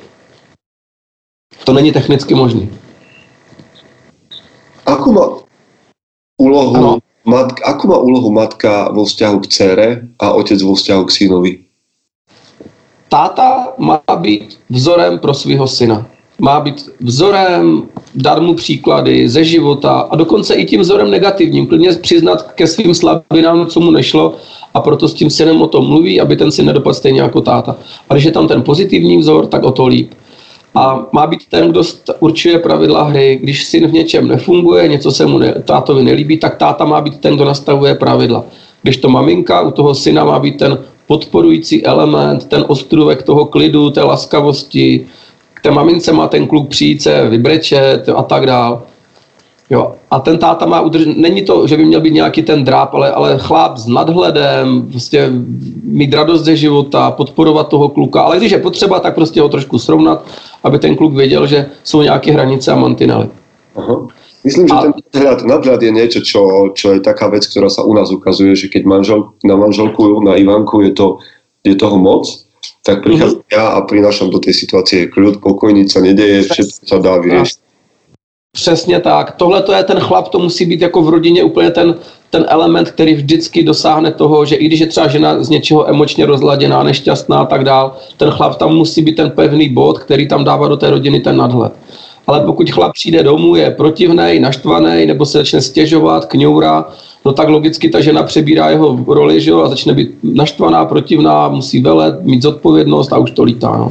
D: To není technicky možné.
A: Ako má úlohu, matka, ako má úlohu matka vo vzťahu k dcere a otec vo vzťahu k synovi?
D: Táta má být vzorem pro svého syna. Má být vzorem, dát mu příklady ze života a dokonce i tím vzorem negativním, klidně přiznat ke svým slabinám, co mu nešlo a proto s tím synem o tom mluví, aby ten syn nedopadl stejně jako táta. A když je tam ten pozitivní vzor, tak o to líp. A má být ten, kdo určuje pravidla hry. Když syn v něčem nefunguje, něco se mu ne, tátovi nelíbí, tak táta má být ten, kdo nastavuje pravidla. Když to maminka u toho syna má být ten podporující element, ten ostrůvek toho klidu, té laskavosti, k té mamince má ten kluk přijít se vybrečet a tak dál. Jo. A ten táta má udržet, není to, že by měl být nějaký ten dráp, ale, ale chlap s nadhledem, prostě mít radost ze života, podporovat toho kluka, ale když je potřeba, tak prostě ho trošku srovnat, aby ten kluk věděl, že jsou nějaké hranice a mantinely.
A: Aha. Myslím, že a... ten nadhľad, nadhľad je niečo, čo, čo je taká vec, ktorá sa u nás ukazuje, že keď manžel, na manželku, na Ivanku je, to, je toho moc, tak prichádzam mm-hmm. ja a prinášam do tej situácie kľud, pokojniť sa nedeje, všetko sa dá vyriešiť.
D: Přesně tak. Tohle to je ten chlap, to musí být jako v rodině úplně ten, ten element, který vždycky dosáhne toho, že i když je třeba žena z něčeho emočně rozladěná, nešťastná a tak dál, ten chlap tam musí být ten pevný bod, který tam dává do té rodiny ten nadhled. Ale pokud chlap přijde domů, je protivný, naštvaný, nebo se začne stěžovat, kňoura, no tak logicky ta žena přebírá jeho roli že jo, a začne být naštvaná, protivná, musí velet, mít zodpovědnost a už to lítá. No.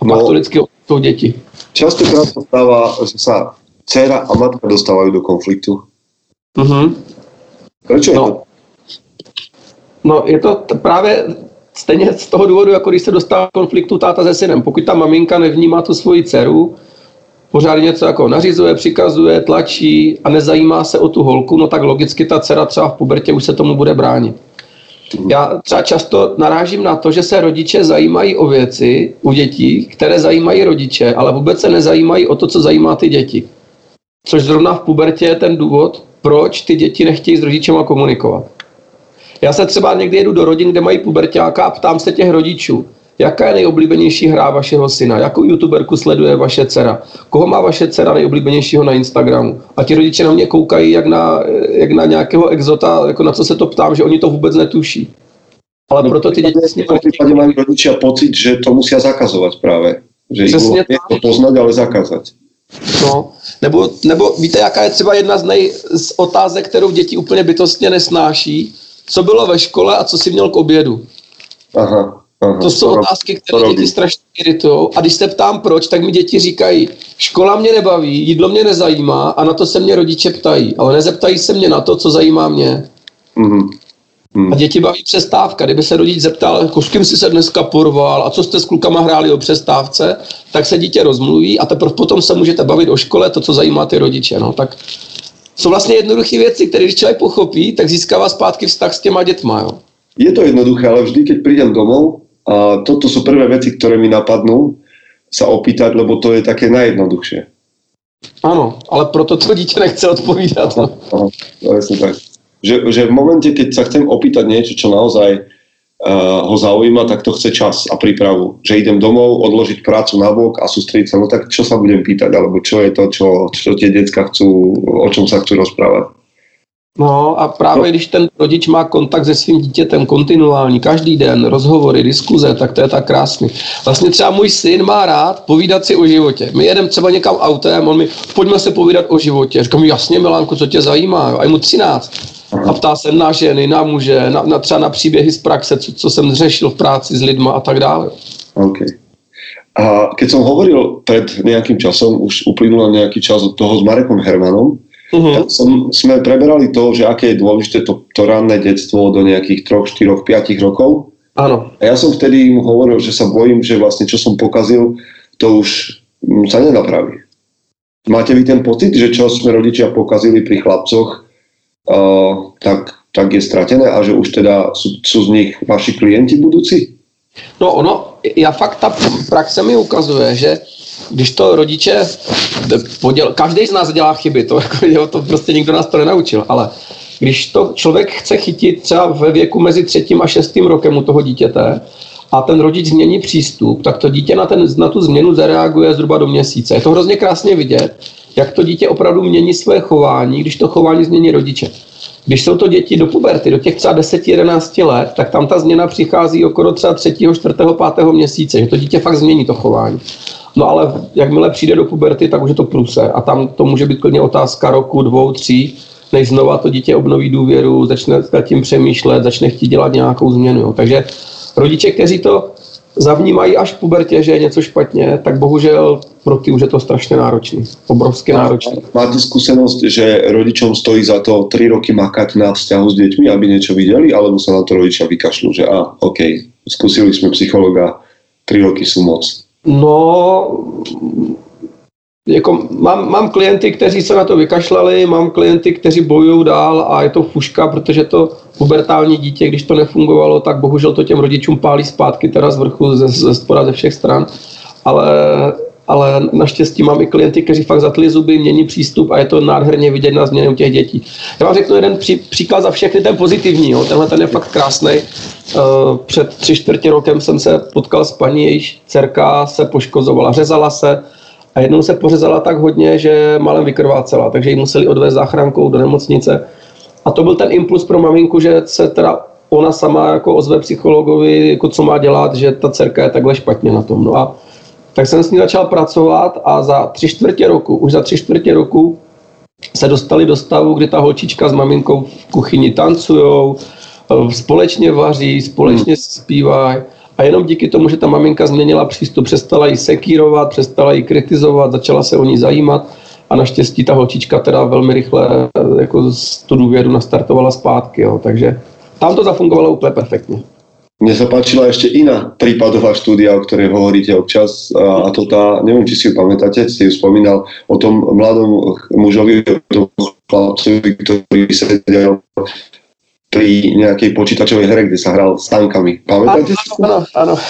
D: A pak
A: No.
D: to vždycky jsou děti.
A: Častokrát sa stáva, že sa dcera a matka dostávajú do konfliktu.
D: Mhm.
A: Prečo je to?
D: No, no je to t- právě stejně z toho důvodu, jako když se dostává konfliktu táta se synem. Pokud ta maminka nevnímá tu svoji dceru, pořád něco jako nařizuje, přikazuje, tlačí a nezajímá se o tu holku, no tak logicky ta dcera třeba v pubertě už se tomu bude bránit. Já třeba často narážím na to, že se rodiče zajímají o věci u dětí, které zajímají rodiče, ale vůbec se nezajímají o to, co zajímá ty děti. Což zrovna v pubertě je ten důvod, proč ty děti nechtějí s rodičema komunikovat. Já se třeba někdy jedu do rodin, kde mají puberťáka a ptám se těch rodičů, jaká je nejoblíbenější hra vašeho syna, jakou youtuberku sleduje vaše dcera, koho má vaše dcera nejoblíbenějšího na Instagramu. A ti rodiče na mě koukají jak na, jak na nějakého exota, jako na co se to ptám, že oni to vůbec netuší. Ale proto ty děti s
A: v
D: nimi
A: tom prípade majú rodičia pocit, že to musia zakazovať práve. Že
D: Přesně
A: to poznať, ale zakázať.
D: No, nebo, nebo víte, jaká je třeba jedna z, nej, z otázek, kterou děti úplně bytostně nesnáší? Co bylo ve škole a co si měl k obědu?
A: Aha, aha.
D: To jsou
A: rob-
D: otázky,
A: to
D: které
A: robí.
D: děti strašně iritují. A když se ptám proč, tak mi děti říkají, škola mě nebaví, jídlo mě nezajímá a na to se mě rodiče ptají. Ale nezeptají se mě na to, co zajímá mě.
A: Mhm.
D: A děti baví přestávka. Kdyby se rodič zeptal, jako s kým jsi se dneska porval a co jste s klukama hráli o přestávce, tak se dítě rozmluví a teprve potom se můžete bavit o škole, to, co zajímá ty rodiče. No, tak jsou vlastně jednoduché věci, které když člověk pochopí, tak získává zpátky vztah s těma dětma. Jo.
A: Je to jednoduché, ale vždy, keď prídem domov, a toto sú prvé veci, ktoré mi napadnú, sa opýtať, lebo to je také najjednoduchšie.
D: Ano, ale proto to dítě nechce odpovídat. No.
A: Aha, presne tak. Že, že v momente, keď sa chcem opýtať niečo, čo naozaj uh, ho zaujíma, tak to chce čas a prípravu. Že idem domov, odložiť prácu na bok a sústrediť sa, no tak čo sa budem pýtať, alebo čo je to, čo, čo tie decka chcú, o čom sa chcú rozprávať.
D: No a právě když ten rodič má kontakt se svým dítětem kontinuální, každý den, rozhovory, diskuze, tak to je tak krásný. Vlastně třeba můj syn má rád povídat si o životě. My jedeme třeba někam autem, on mi, pojďme se povídat o životě. Říkám, jasně Milánku, co tě zajímá? A je mu 13. A ptá se na ženy, na muže, na, na třeba na příběhy z praxe, co, co jsem řešil v práci s lidma a tak dále.
A: OK. A keď som hovoril pred nejakým časom, už uplynul nejaký čas od toho s Marekom Hermanom,
D: Mhm.
A: tak som, sme preberali to, že aké je dôležité to, to ranné detstvo do nejakých 3, 4, 5 rokov.
D: Ano,
A: A ja som vtedy mu hovoril, že sa bojím, že vlastne čo som pokazil, to už mm, sa nenapraví. Máte vy ten pocit, že čo sme rodičia pokazili pri chlapcoch, uh, tak, tak je stratené a že už teda sú, sú z nich vaši klienti budúci?
D: No ono, já fakt ta praxe mi ukazuje, že když to rodiče, poděl, každý z nás dělá chyby, to, jako, jo, to prostě nikdo nás to nenaučil, ale když to člověk chce chytit třeba ve věku mezi třetím a šestým rokem u toho dítěte a ten rodič změní přístup, tak to dítě na, ten, na tu změnu zareaguje zhruba do měsíce. Je to hrozně krásně vidět, jak to dítě opravdu mění své chování, když to chování změní rodiče. Když jsou to děti do puberty, do těch třeba 10-11 let, tak tam ta změna přichází okolo třeba 3., 4., 5. měsíce, že to dítě fakt změní to chování. No ale jakmile přijde do puberty, tak už je to průse a tam to může být klidně otázka roku, dvou, tří, než znova to dítě obnoví důvěru, začne nad tím přemýšlet, začne chtít dělat nějakou změnu. Jo. Takže rodiče, kteří to zavnímají až v pubertě, že je něco špatně, tak bohužel pro ty už je to strašně náročný. Obrovsky náročný.
A: Máte skúsenosť, že rodičom stojí za to 3 roky makať na vzťahu s deťmi, aby niečo videli, alebo sa na to rodičia vykašľú, že a, OK, skúsili sme psychologa, 3 roky sú moc.
D: No, jako mám, mám klienty, kteří se na to vykašlali, mám klienty, kteří bojují dál a je to fuška, protože to pubertální dítě, když to nefungovalo, tak bohužel to těm rodičům pálí zpátky teda z vrchu, ze, ze spoda, ze všech stran. Ale, ale naštěstí mám i klienty, kteří fakt zatli zuby, mění přístup a je to nádherně vidět na změně u těch dětí. Já vám řeknu jeden pří, příklad za všechny, ten pozitivní, jo. tenhle ten je fakt krásný. Uh, před tři čtvrtě rokem jsem se potkal s paní, jejíž dcerka se poškozovala, řezala se a jednou se pořezala tak hodně, že malem vykrvácela, takže ji museli odvést záchrankou do nemocnice. A to byl ten impuls pro maminku, že se teda ona sama jako ozve psychologovi, jako co má dělat, že ta dcerka je takhle špatně na tom. No a tak jsem s ní začal pracovat a za tři čtvrtě roku, už za tři čtvrtě roku se dostali do stavu, kdy ta holčička s maminkou v kuchyni tancujou, eh, společně vaří, společně hmm. zpívají. A jenom díky tomu, že ta maminka změnila přístup, přestala jí sekírovat, přestala jí kritizovat, začala se o ní zajímat a naštěstí ta holčička teda velmi rychle eh, jako tu důvěru nastartovala zpátky. Jo. Takže tam to zafungovalo úplně perfektně.
A: Mne sa páčila ešte iná prípadová štúdia, o ktorej hovoríte občas, a to tá, neviem, či si ju pamätáte, si ju spomínal o tom mladom mužovi, o tom chlapcovi, ktorý sedel pri nejakej počítačovej hre, kde sa hral s tankami. Pamätáte si?
D: Áno, áno.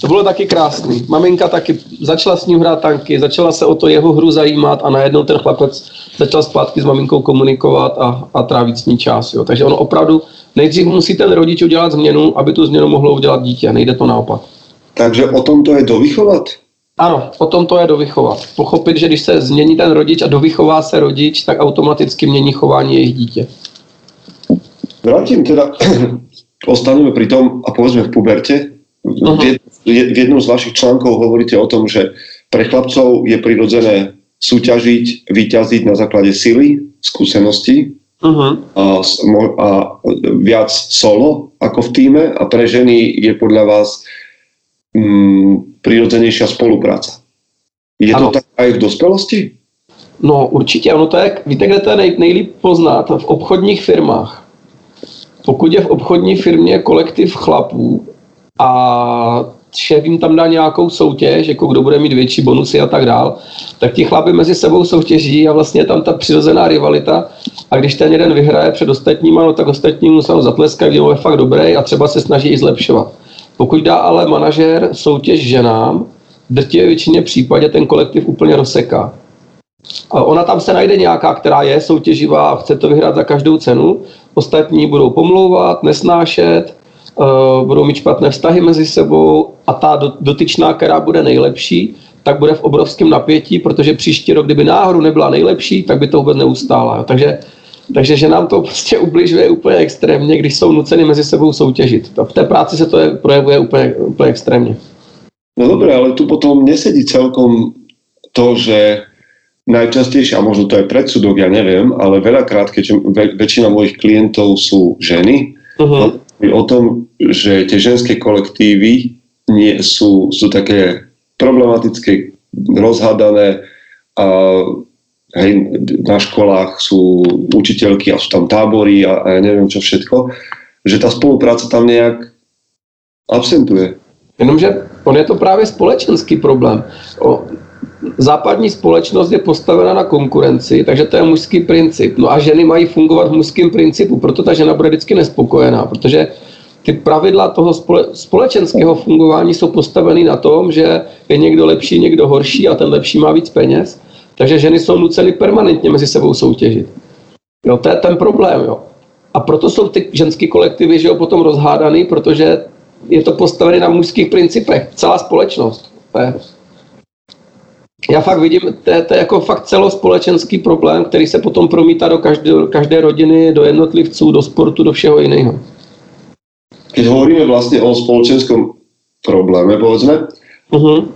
D: To bylo taky krásný. Maminka taky začala s ním hrát tanky, začala se o to jeho hru zajímat a najednou ten chlapec začal zpátky s maminkou komunikovat a, a trávit s ní čas. Jo. Takže ono opravdu nejdřív musí ten rodič udělat změnu, aby tu změnu mohlo udělat dítě. Nejde to naopak.
A: Takže o tom to je dovychovat?
D: Ano, o tom to je dovychovat. Pochopit, že když se změní ten rodič a dovychová se rodič, tak automaticky mění chování jejich dítě.
A: Vrátim teda, ostaneme pri tom a povedzme v puberte. Uh-huh. V jednom z vašich článkov hovoríte o tom, že pre chlapcov je prirodzené súťažiť, vyťaziť na základe sily, skúsenosti uh-huh. a, a viac solo ako v týme a pre ženy je podľa vás mm, prirodzenejšia spolupráca. Je ano. to tak aj v dospelosti?
D: No určitě, ono to je, víte, kde to je nej, nejlíp poznat? V obchodních firmách. Pokud je v obchodní firmě kolektiv chlapů a šéf jim tam dá nějakou soutěž, jako kdo bude mít větší bonusy a tak dál, tak ti chlapi mezi sebou soutěží a vlastně je tam ta přirozená rivalita a když ten jeden vyhraje před ostatníma, no tak ostatní mu se zatleskají, je fakt dobrý a třeba se snaží i zlepšovat. Pokud dá ale manažer soutěž ženám, v drtivé většině případě ten kolektiv úplně rozseká. A ona tam se najde nějaká, která je soutěživá a chce to vyhrát za každou cenu, ostatní budou pomlouvat, nesnášet, uh, budou mít špatné vztahy mezi sebou a ta dotyčná, která bude nejlepší, tak bude v obrovském napětí, protože příští rok, kdyby náhodou nebyla nejlepší, tak by to vůbec neustála. Takže, takže že nám to prostě ubližuje úplně extrémně, když jsou nuceny mezi sebou soutěžit. To v té práci se to je, projevuje úplně, úplně extrémně.
A: No dobré, ale tu potom nesedí celkom to, že najčastejšie, a možno to je predsudok, ja neviem, ale veľakrát, keďže väčšina mojich klientov sú ženy, uh-huh o tom, že tie ženské kolektívy nie, sú, sú také problematické, rozhádané a hej, na školách sú učiteľky a sú tam tábory a, a ja neviem čo všetko, že tá spolupráca tam nejak absentuje.
D: Jenomže on je to právě společenský problém. O, západní společnost je postavena na konkurenci, takže to je mužský princip. No a ženy mají fungovat v mužském principu, proto ta žena bude vždycky nespokojená, protože ty pravidla toho spole, společenského fungování jsou postaveny na tom, že je někdo lepší, někdo horší a ten lepší má víc peněz. Takže ženy jsou nuceny permanentně mezi sebou soutěžit. Jo, to je ten problém. Jo. A proto jsou ty ženské kolektivy že jo, potom rozhádaný, protože je to postavené na mužských principech. Celá společnost. To je, já fakt vidím, to je, to je jako fakt celospolečenský problém, který se potom promítá do každé, každé rodiny, do jednotlivců, do sportu, do všeho jiného.
A: Keď hovoríme vlastne o spoločenskom probléme, povedzme, uh-huh.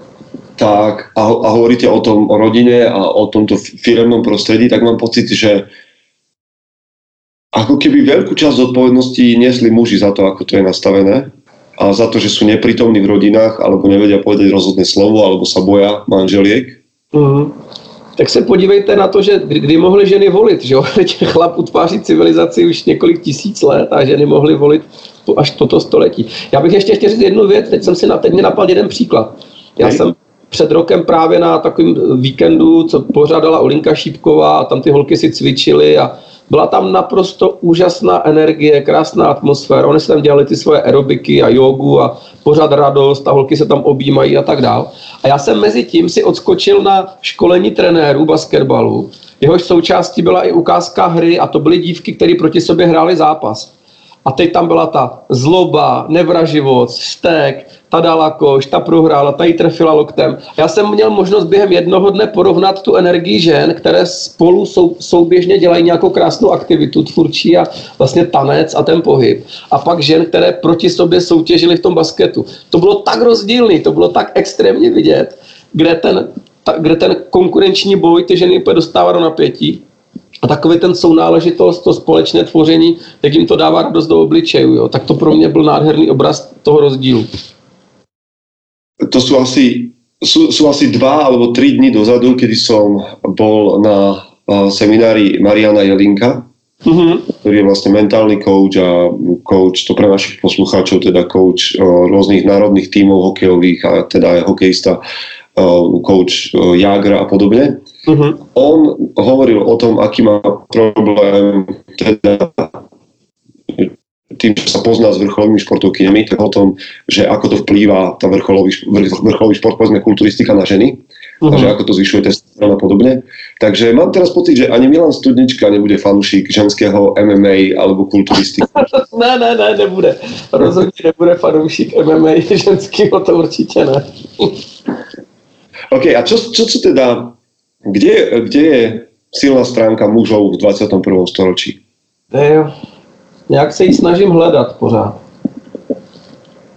A: tak, a, a hovoríte o tom, o rodine a o tomto firemnom prostredí, tak mám pocit, že ako keby veľkú časť zodpovednosti nesli muži za to, ako to je nastavené a za to, že sú neprítomní v rodinách, alebo nevedia povedať rozhodné slovo, alebo sa boja manželiek.
D: Mm. Tak se podívejte na to, že kdy, kdy mohly ženy volit, že jo? Chlap utváří civilizaci už několik tisíc let a ženy mohly volit až toto století. Já bych ještě chtěl říct jednu věc, teď jsem si na, teď mě napadl jeden příklad. Já Hej. jsem před rokem právě na takovém víkendu, co pořádala Olinka Šípková a tam ty holky si cvičily a byla tam naprosto úžasná energie, krásná atmosféra. Oni se tam dělali ty svoje aerobiky a jogu a pořád radost a holky se tam objímají a tak dál. A já jsem mezi tím si odskočil na školení trenérů basketbalu. Jehož součástí byla i ukázka hry a to byly dívky, které proti sobě hrály zápas. A teď tam byla ta zloba, nevraživost, štek, ta dala koš, ta prohrála, ta ji trefila loktem. Já jsem měl možnost během jednoho dne porovnat tu energii žen, které spolu sou, souběžně dělají nějakou krásnou aktivitu tvůrčí a vlastně tanec a ten pohyb. A pak žen, které proti sobě soutěžily v tom basketu. To bylo tak rozdílný, to bylo tak extrémně vidět, kde ten, ta, kde ten konkurenční boj ty ženy úplně dostává do napětí a takový ten sounáležitost, to společné tvoření, jak jim to dává radost do obličejů, jo, tak to pro mě byl nádherný obraz toho rozdílu.
A: To sú asi, sú, sú asi dva alebo tri dny dozadu, kedy som bol na uh, seminári Mariana Jelinka, mm-hmm. ktorý je vlastne mentálny coach a coach, to pre našich poslucháčov, teda coach uh, rôznych národných tímov hokejových a teda aj hokejista, uh, coach uh, Jagra a podobne. Uh-huh. On hovoril o tom, aký má problém teda tým, že sa pozná s vrcholovými športovkyňami, tak o tom, že ako to vplýva tá vrcholový, vrcholový šport, povedzme kulturistika na ženy, uh-huh. a že ako to zvyšuje testosterón a podobne. Takže mám teraz pocit, že ani Milan Studnička nebude fanúšik ženského MMA alebo kulturistiky.
D: ne, ne, ne, nebude. Rozhodně nebude fanúšik MMA ženského, to určitě ne.
A: OK, a čo, čo, čo teda kde, kde je silná stránka mužov v 21. storočí?
D: Jo. Nějak se ji snažím hledat pořád.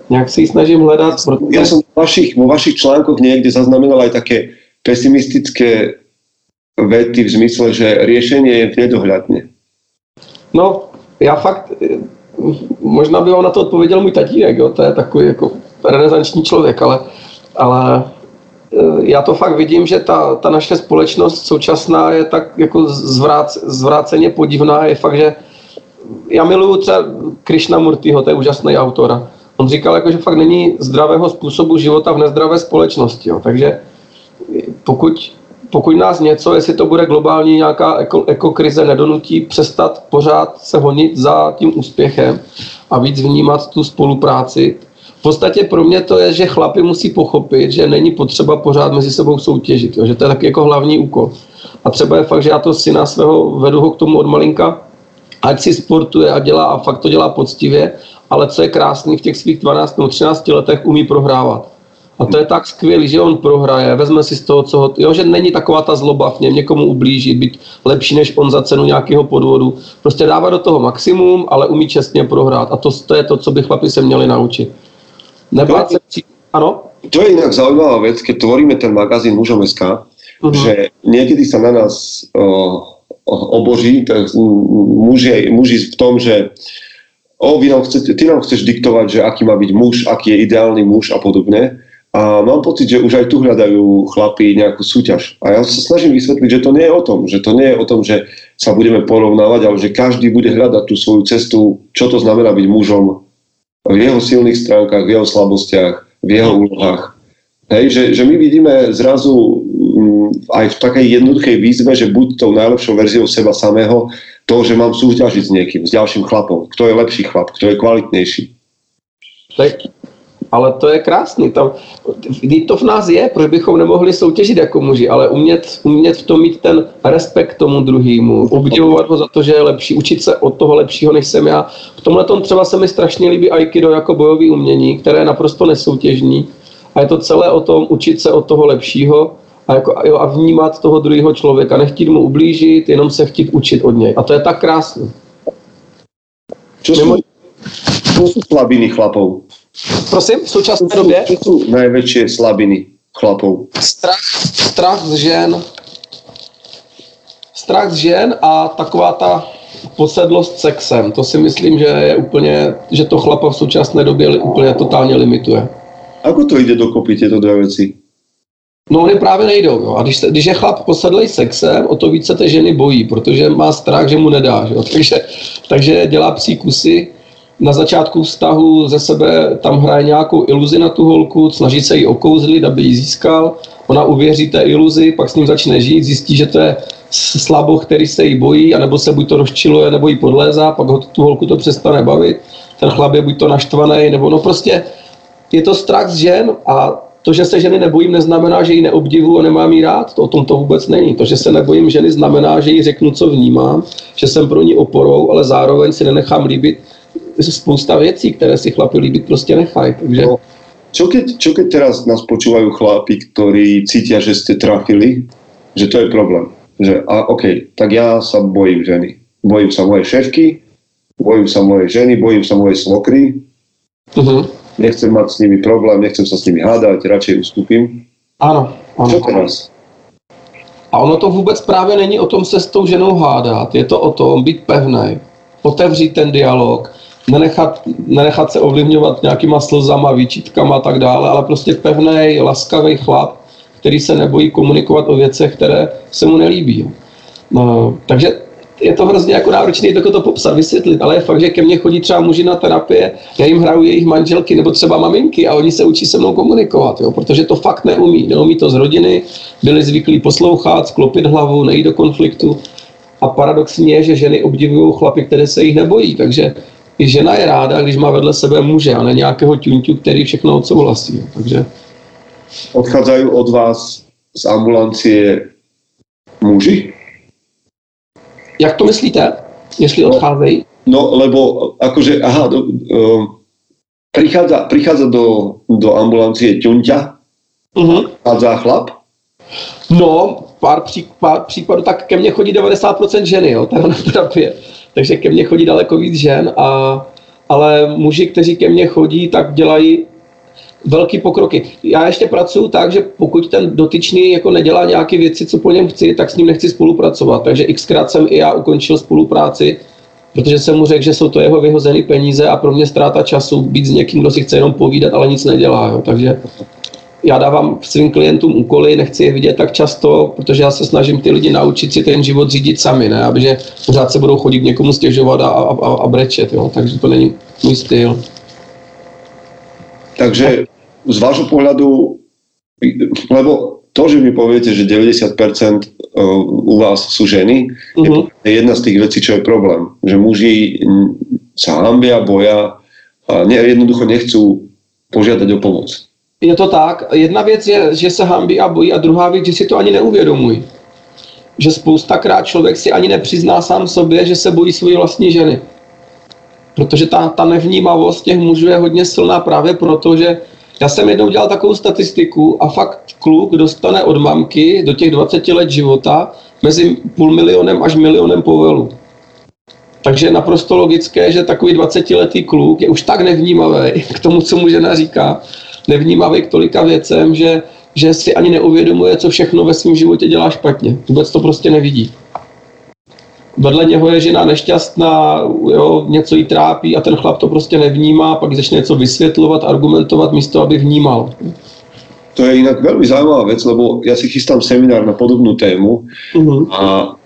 D: Nějak se ji snažím hledat.
A: Protože... Ja som vo vašich, vo vašich článkoch niekde zaznamenal aj také pesimistické vety v zmysle, že riešenie je v nedohľadne.
D: No, já fakt, možná by vám na to odpověděl můj tatínek, jo? to je takový jako renesanční člověk, ale, ale já to fakt vidím, že ta, ta naše společnost současná je tak jako zvrác, zvráceně podivná. Je fakt, že já miluju třeba Krishnamurtiho, to je úžasný autor. On říkal, jako, že fakt není zdravého způsobu života v nezdravé společnosti. Jo. Takže pokud, pokud nás něco, jestli to bude globální nějaká eko, ekokrize, nedonutí přestat pořád se honit za tím úspěchem a víc vnímat tu spolupráci, v podstatě pro mě to je, že chlapi musí pochopit, že není potřeba pořád mezi sebou soutěžit, jo? že to je taky jako hlavní úkol. A třeba je fakt, že já to syna svého vedu ho k tomu od malinka, ať si sportuje a dělá a fakt to dělá poctivě, ale co je krásný, v těch svých 12 nebo 13 letech umí prohrávat. A to je tak skvělý, že on prohraje, vezme si z toho, co ho, jo, že není taková ta zloba v něm někomu ublížit, být lepší než on za cenu nějakého podvodu. Prostě dává do toho maximum, ale umí čestně prohrát. A to, to je to, co by chlapi se měli naučit. Nebáť při... Ano?
A: To je inak zaujímavá vec, keď tvoríme ten magazín Mužom SK, uh-huh. že niekedy sa na nás uh, oboží tak muži, muži v tom, že o, vy nám chcete, ty nám chceš diktovať, že aký má byť muž, aký je ideálny muž a podobne. A mám pocit, že už aj tu hľadajú chlapí nejakú súťaž. A ja sa snažím vysvetliť, že to nie je o tom, že to nie je o tom, že sa budeme porovnávať, ale že každý bude hľadať tú svoju cestu, čo to znamená byť mužom v jeho silných stránkach, v jeho slabostiach, v jeho úlohách. Hej, že, že my vidíme zrazu mm, aj v takej jednoduchej výzve, že buď tou najlepšou verziou seba samého, to, že mám súťažiť s niekým, s ďalším chlapom. Kto je lepší chlap, kto je kvalitnejší.
D: Tak ale to je krásný. Tam, to v nás je, proč bychom nemohli soutěžit jako muži, ale umět, umět v tom mít ten respekt tomu druhému, obdivovat ho za to, že je lepší, učit se od toho lepšího, než jsem já. V tomhle tom třeba se mi strašně líbí Aikido jako bojový umění, které je naprosto nesoutěžní a je to celé o tom učit se od toho lepšího a, jako, jo, a vnímat toho druhého člověka, nechtít mu ublížit, jenom se chtít učit od něj. A to je tak krásné.
A: Čo sú, čo sú slabiny chlapov?
D: Prosím, v současné době?
A: Co jsou největší slabiny chlapů?
D: Strach, strach z žen. Strach z žen a taková ta posedlost sexem. To si myslím, že je úplně, že to chlapa v současné době úplně totálně limituje.
A: Ako to jde dokopy tyto dvě věci?
D: No oni právě nejdou. Jo. A když, když je chlap posedlej sexem, o to více té ženy bojí, protože má strach, že mu nedá. Jo. Takže, takže dělá psí kusy na začátku vztahu ze sebe tam hraje nějakou iluzi na tu holku, snaží se jí okouzlit, aby ji získal, ona uvěří té iluzi, pak s ním začne žít, zjistí, že to je slabo, který se jí bojí, anebo se buď to rozčiluje, nebo jí podlézá, pak ho tu holku to přestane bavit, ten chlap je buď to naštvaný, nebo no prostě je to strach z žen a to, že se ženy nebojím, neznamená, že ji neobdivu a nemám jí rád. To o tom to vůbec není. To, že se nebojím ženy, znamená, že jí řeknu, co vnímám, že jsem pro ní oporou, ale zároveň si nenechám líbit spousta věcí, které si chlapi líbit prostě nechají. Takže...
A: No, čo keď, čo keď teraz nás počúvajú chlapi, ktorí cítia, že ste trafili, že to je problém. Že a, OK, tak ja sa bojím ženy. Bojím sa mojej šéfky, bojím sa mojej ženy, bojím sa mojej slokry.
D: Uh-huh.
A: Nechcem mať s nimi problém, nechcem sa s nimi hádať, radšej ustúpim.
D: Ano, ano.
A: Čo teraz?
D: A ono to vůbec právě není o tom se s tou ženou hádat, je to o tom být pevný, otevřít ten dialog, nenechat, nenechat se ovlivňovat nějakýma slzama, výčitkama a tak dále, ale prostě pevný, laskavý chlap, který se nebojí komunikovat o věcech, které se mu nelíbí. No, takže je to hrozně jako náročné jako to popsat, vysvětlit, ale je fakt, že ke mně chodí třeba muži na terapie, já jim hraju jejich manželky nebo třeba maminky a oni se učí se mnou komunikovat, jo, protože to fakt neumí. Neumí to z rodiny, byli zvyklí poslouchat, sklopit hlavu, nejít do konfliktu. A paradoxní je, že ženy obdivují chlapy, které se jich nebojí, takže i žena je ráda, když má vedle sebe muže a ne nějakého ťunťu, který všechno odsouhlasí. Takže
A: Odchádzajú od vás z ambulancie muži?
D: jak to myslíte, jestli
A: No.
D: odcházejí?
A: No, lebo akože, aha, do, uh, prichádza, prichádza do, do ambulancie ťunťa,
D: Mhm.
A: prichádza chlap,
D: No, pár, pří, pár případů, tak ke mně chodí 90% ženy, jo, teda na terapie. Takže ke mně chodí daleko víc žen, a, ale muži, kteří ke mně chodí, tak dělají velký pokroky. Já ještě pracuji tak, že pokud ten dotyčný jako nedělá nějaké věci, co po něm chci, tak s ním nechci spolupracovat. Takže xkrát jsem i já ukončil spolupráci, protože jsem mu řekl, že jsou to jeho vyhozené peníze a pro mě ztráta času být s někým, kdo si chce jenom povídat, ale nic nedělá. Jo. Takže já dávám svým klientům úkoly, nechci je vidět tak často, protože já se snažím ty lidi naučit si ten život řídit sami, ne? Aby že pořád se budou chodit k někomu stěžovat a, a, a- brečet, jo? takže to není můj styl.
A: takže z vášho pohľadu, lebo to, že mi poviete, že 90% u vás sú ženy, je
D: Mhm.
A: jedna z tých vecí, čo je problém. Že muži sa hambia, boja a ne, jednoducho nechcú požiadať o pomoc.
D: Je to tak. Jedna věc je, že se hambí a bojí a druhá věc, že si to ani neuvědomují. Že spoustakrát člověk si ani nepřizná sám sobě, že se bojí své vlastní ženy. Protože ta, ta nevnímavost těch mužů je hodně silná právě proto, že já jsem jednou dělal takovou statistiku a fakt kluk dostane od mamky do těch 20 let života mezi půl milionem až milionem povelů. Takže je naprosto logické, že takový 20-letý kluk je už tak nevnímavý k tomu, co mu žena říká, nevnímavý k tolika věcem, že, že si ani neuvědomuje, co všechno ve svém životě dělá špatně. Vůbec to prostě nevidí. Vedle něho je žena nešťastná, jo, něco jí trápí a ten chlap to prostě nevnímá, pak začne něco vysvětlovat, argumentovat místo, aby vnímal.
A: To je inak veľmi zaujímavá vec, lebo ja si chystám seminár na podobnú tému
D: Mhm.
A: a,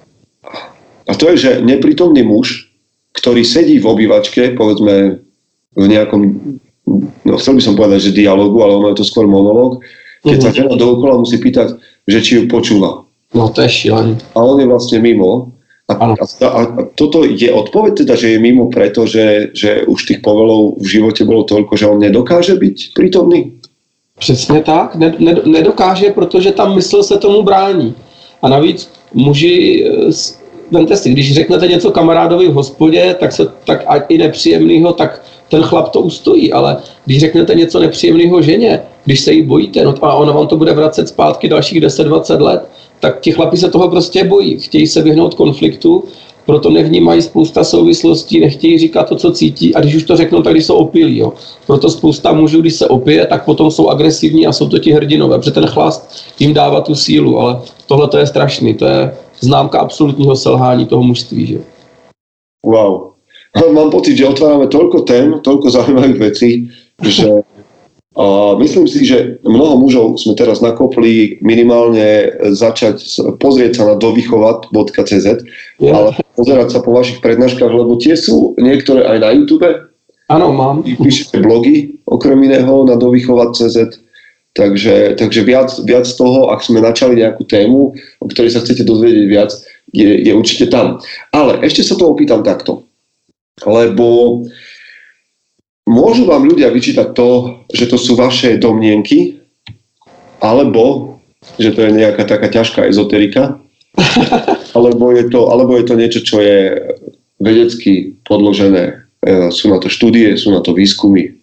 A: a to je, že neprítomný muž, ktorý sedí v obývačke, povedzme v nejakom, no chcel by som povedať, že dialogu, ale ono je to skôr monológ, keď sa žena dookola musí pýtať, že či ju počúva.
D: No to je šílený.
A: A on je vlastne mimo. A, a, a, a toto je odpoveď teda, že je mimo preto, že, že už tých povelov v živote bolo toľko, že on nedokáže byť prítomný?
D: Přesně tak, ne, ne, nedokáže, protože ta mysl se tomu brání. A navíc muži, eh, vemte si, když řeknete něco kamarádovi v hospodě, tak, se, tak ať i nepříjemného, tak ten chlap to ustojí, ale když řeknete něco nepříjemného ženě, když se jí bojíte, no a ona vám to bude vracet zpátky dalších 10-20 let, tak ti chlapi se toho prostě bojí, chtějí se vyhnout konfliktu, proto nevnímají spousta souvislostí, nechtějí říkat to, co cítí a když už to řeknou, tak když jsou opilí. Jo. Proto spousta mužů, když se opije, tak potom jsou agresivní a jsou to ti hrdinové, protože ten chlast jim dává tu sílu, ale tohle to je strašný, to je známka absolutního selhání toho mužství. Že?
A: Wow. Mám pocit, že otvárame toľko tém, toľko zaujímavých vecí, že a myslím si, že mnoho mužov sme teraz nakopli minimálne začať pozrieť sa na dovychovat.cz, ale pozerať sa po vašich prednáškach, lebo tie sú niektoré aj na YouTube,
D: Ano, mám.
A: Vy píšete blogy okrem iného na dovychovat.cz, takže, takže viac, viac toho, ak sme načali nejakú tému, o ktorej sa chcete dozvedieť viac, je, je určite tam. Ale ešte sa to opýtam takto, lebo môžu vám ľudia vyčítať to, že to sú vaše domnienky, alebo že to je nejaká taká ťažká ezoterika, alebo je to, alebo je to niečo, čo je vedecky podložené E, sú na to štúdie, sú na to výskumy.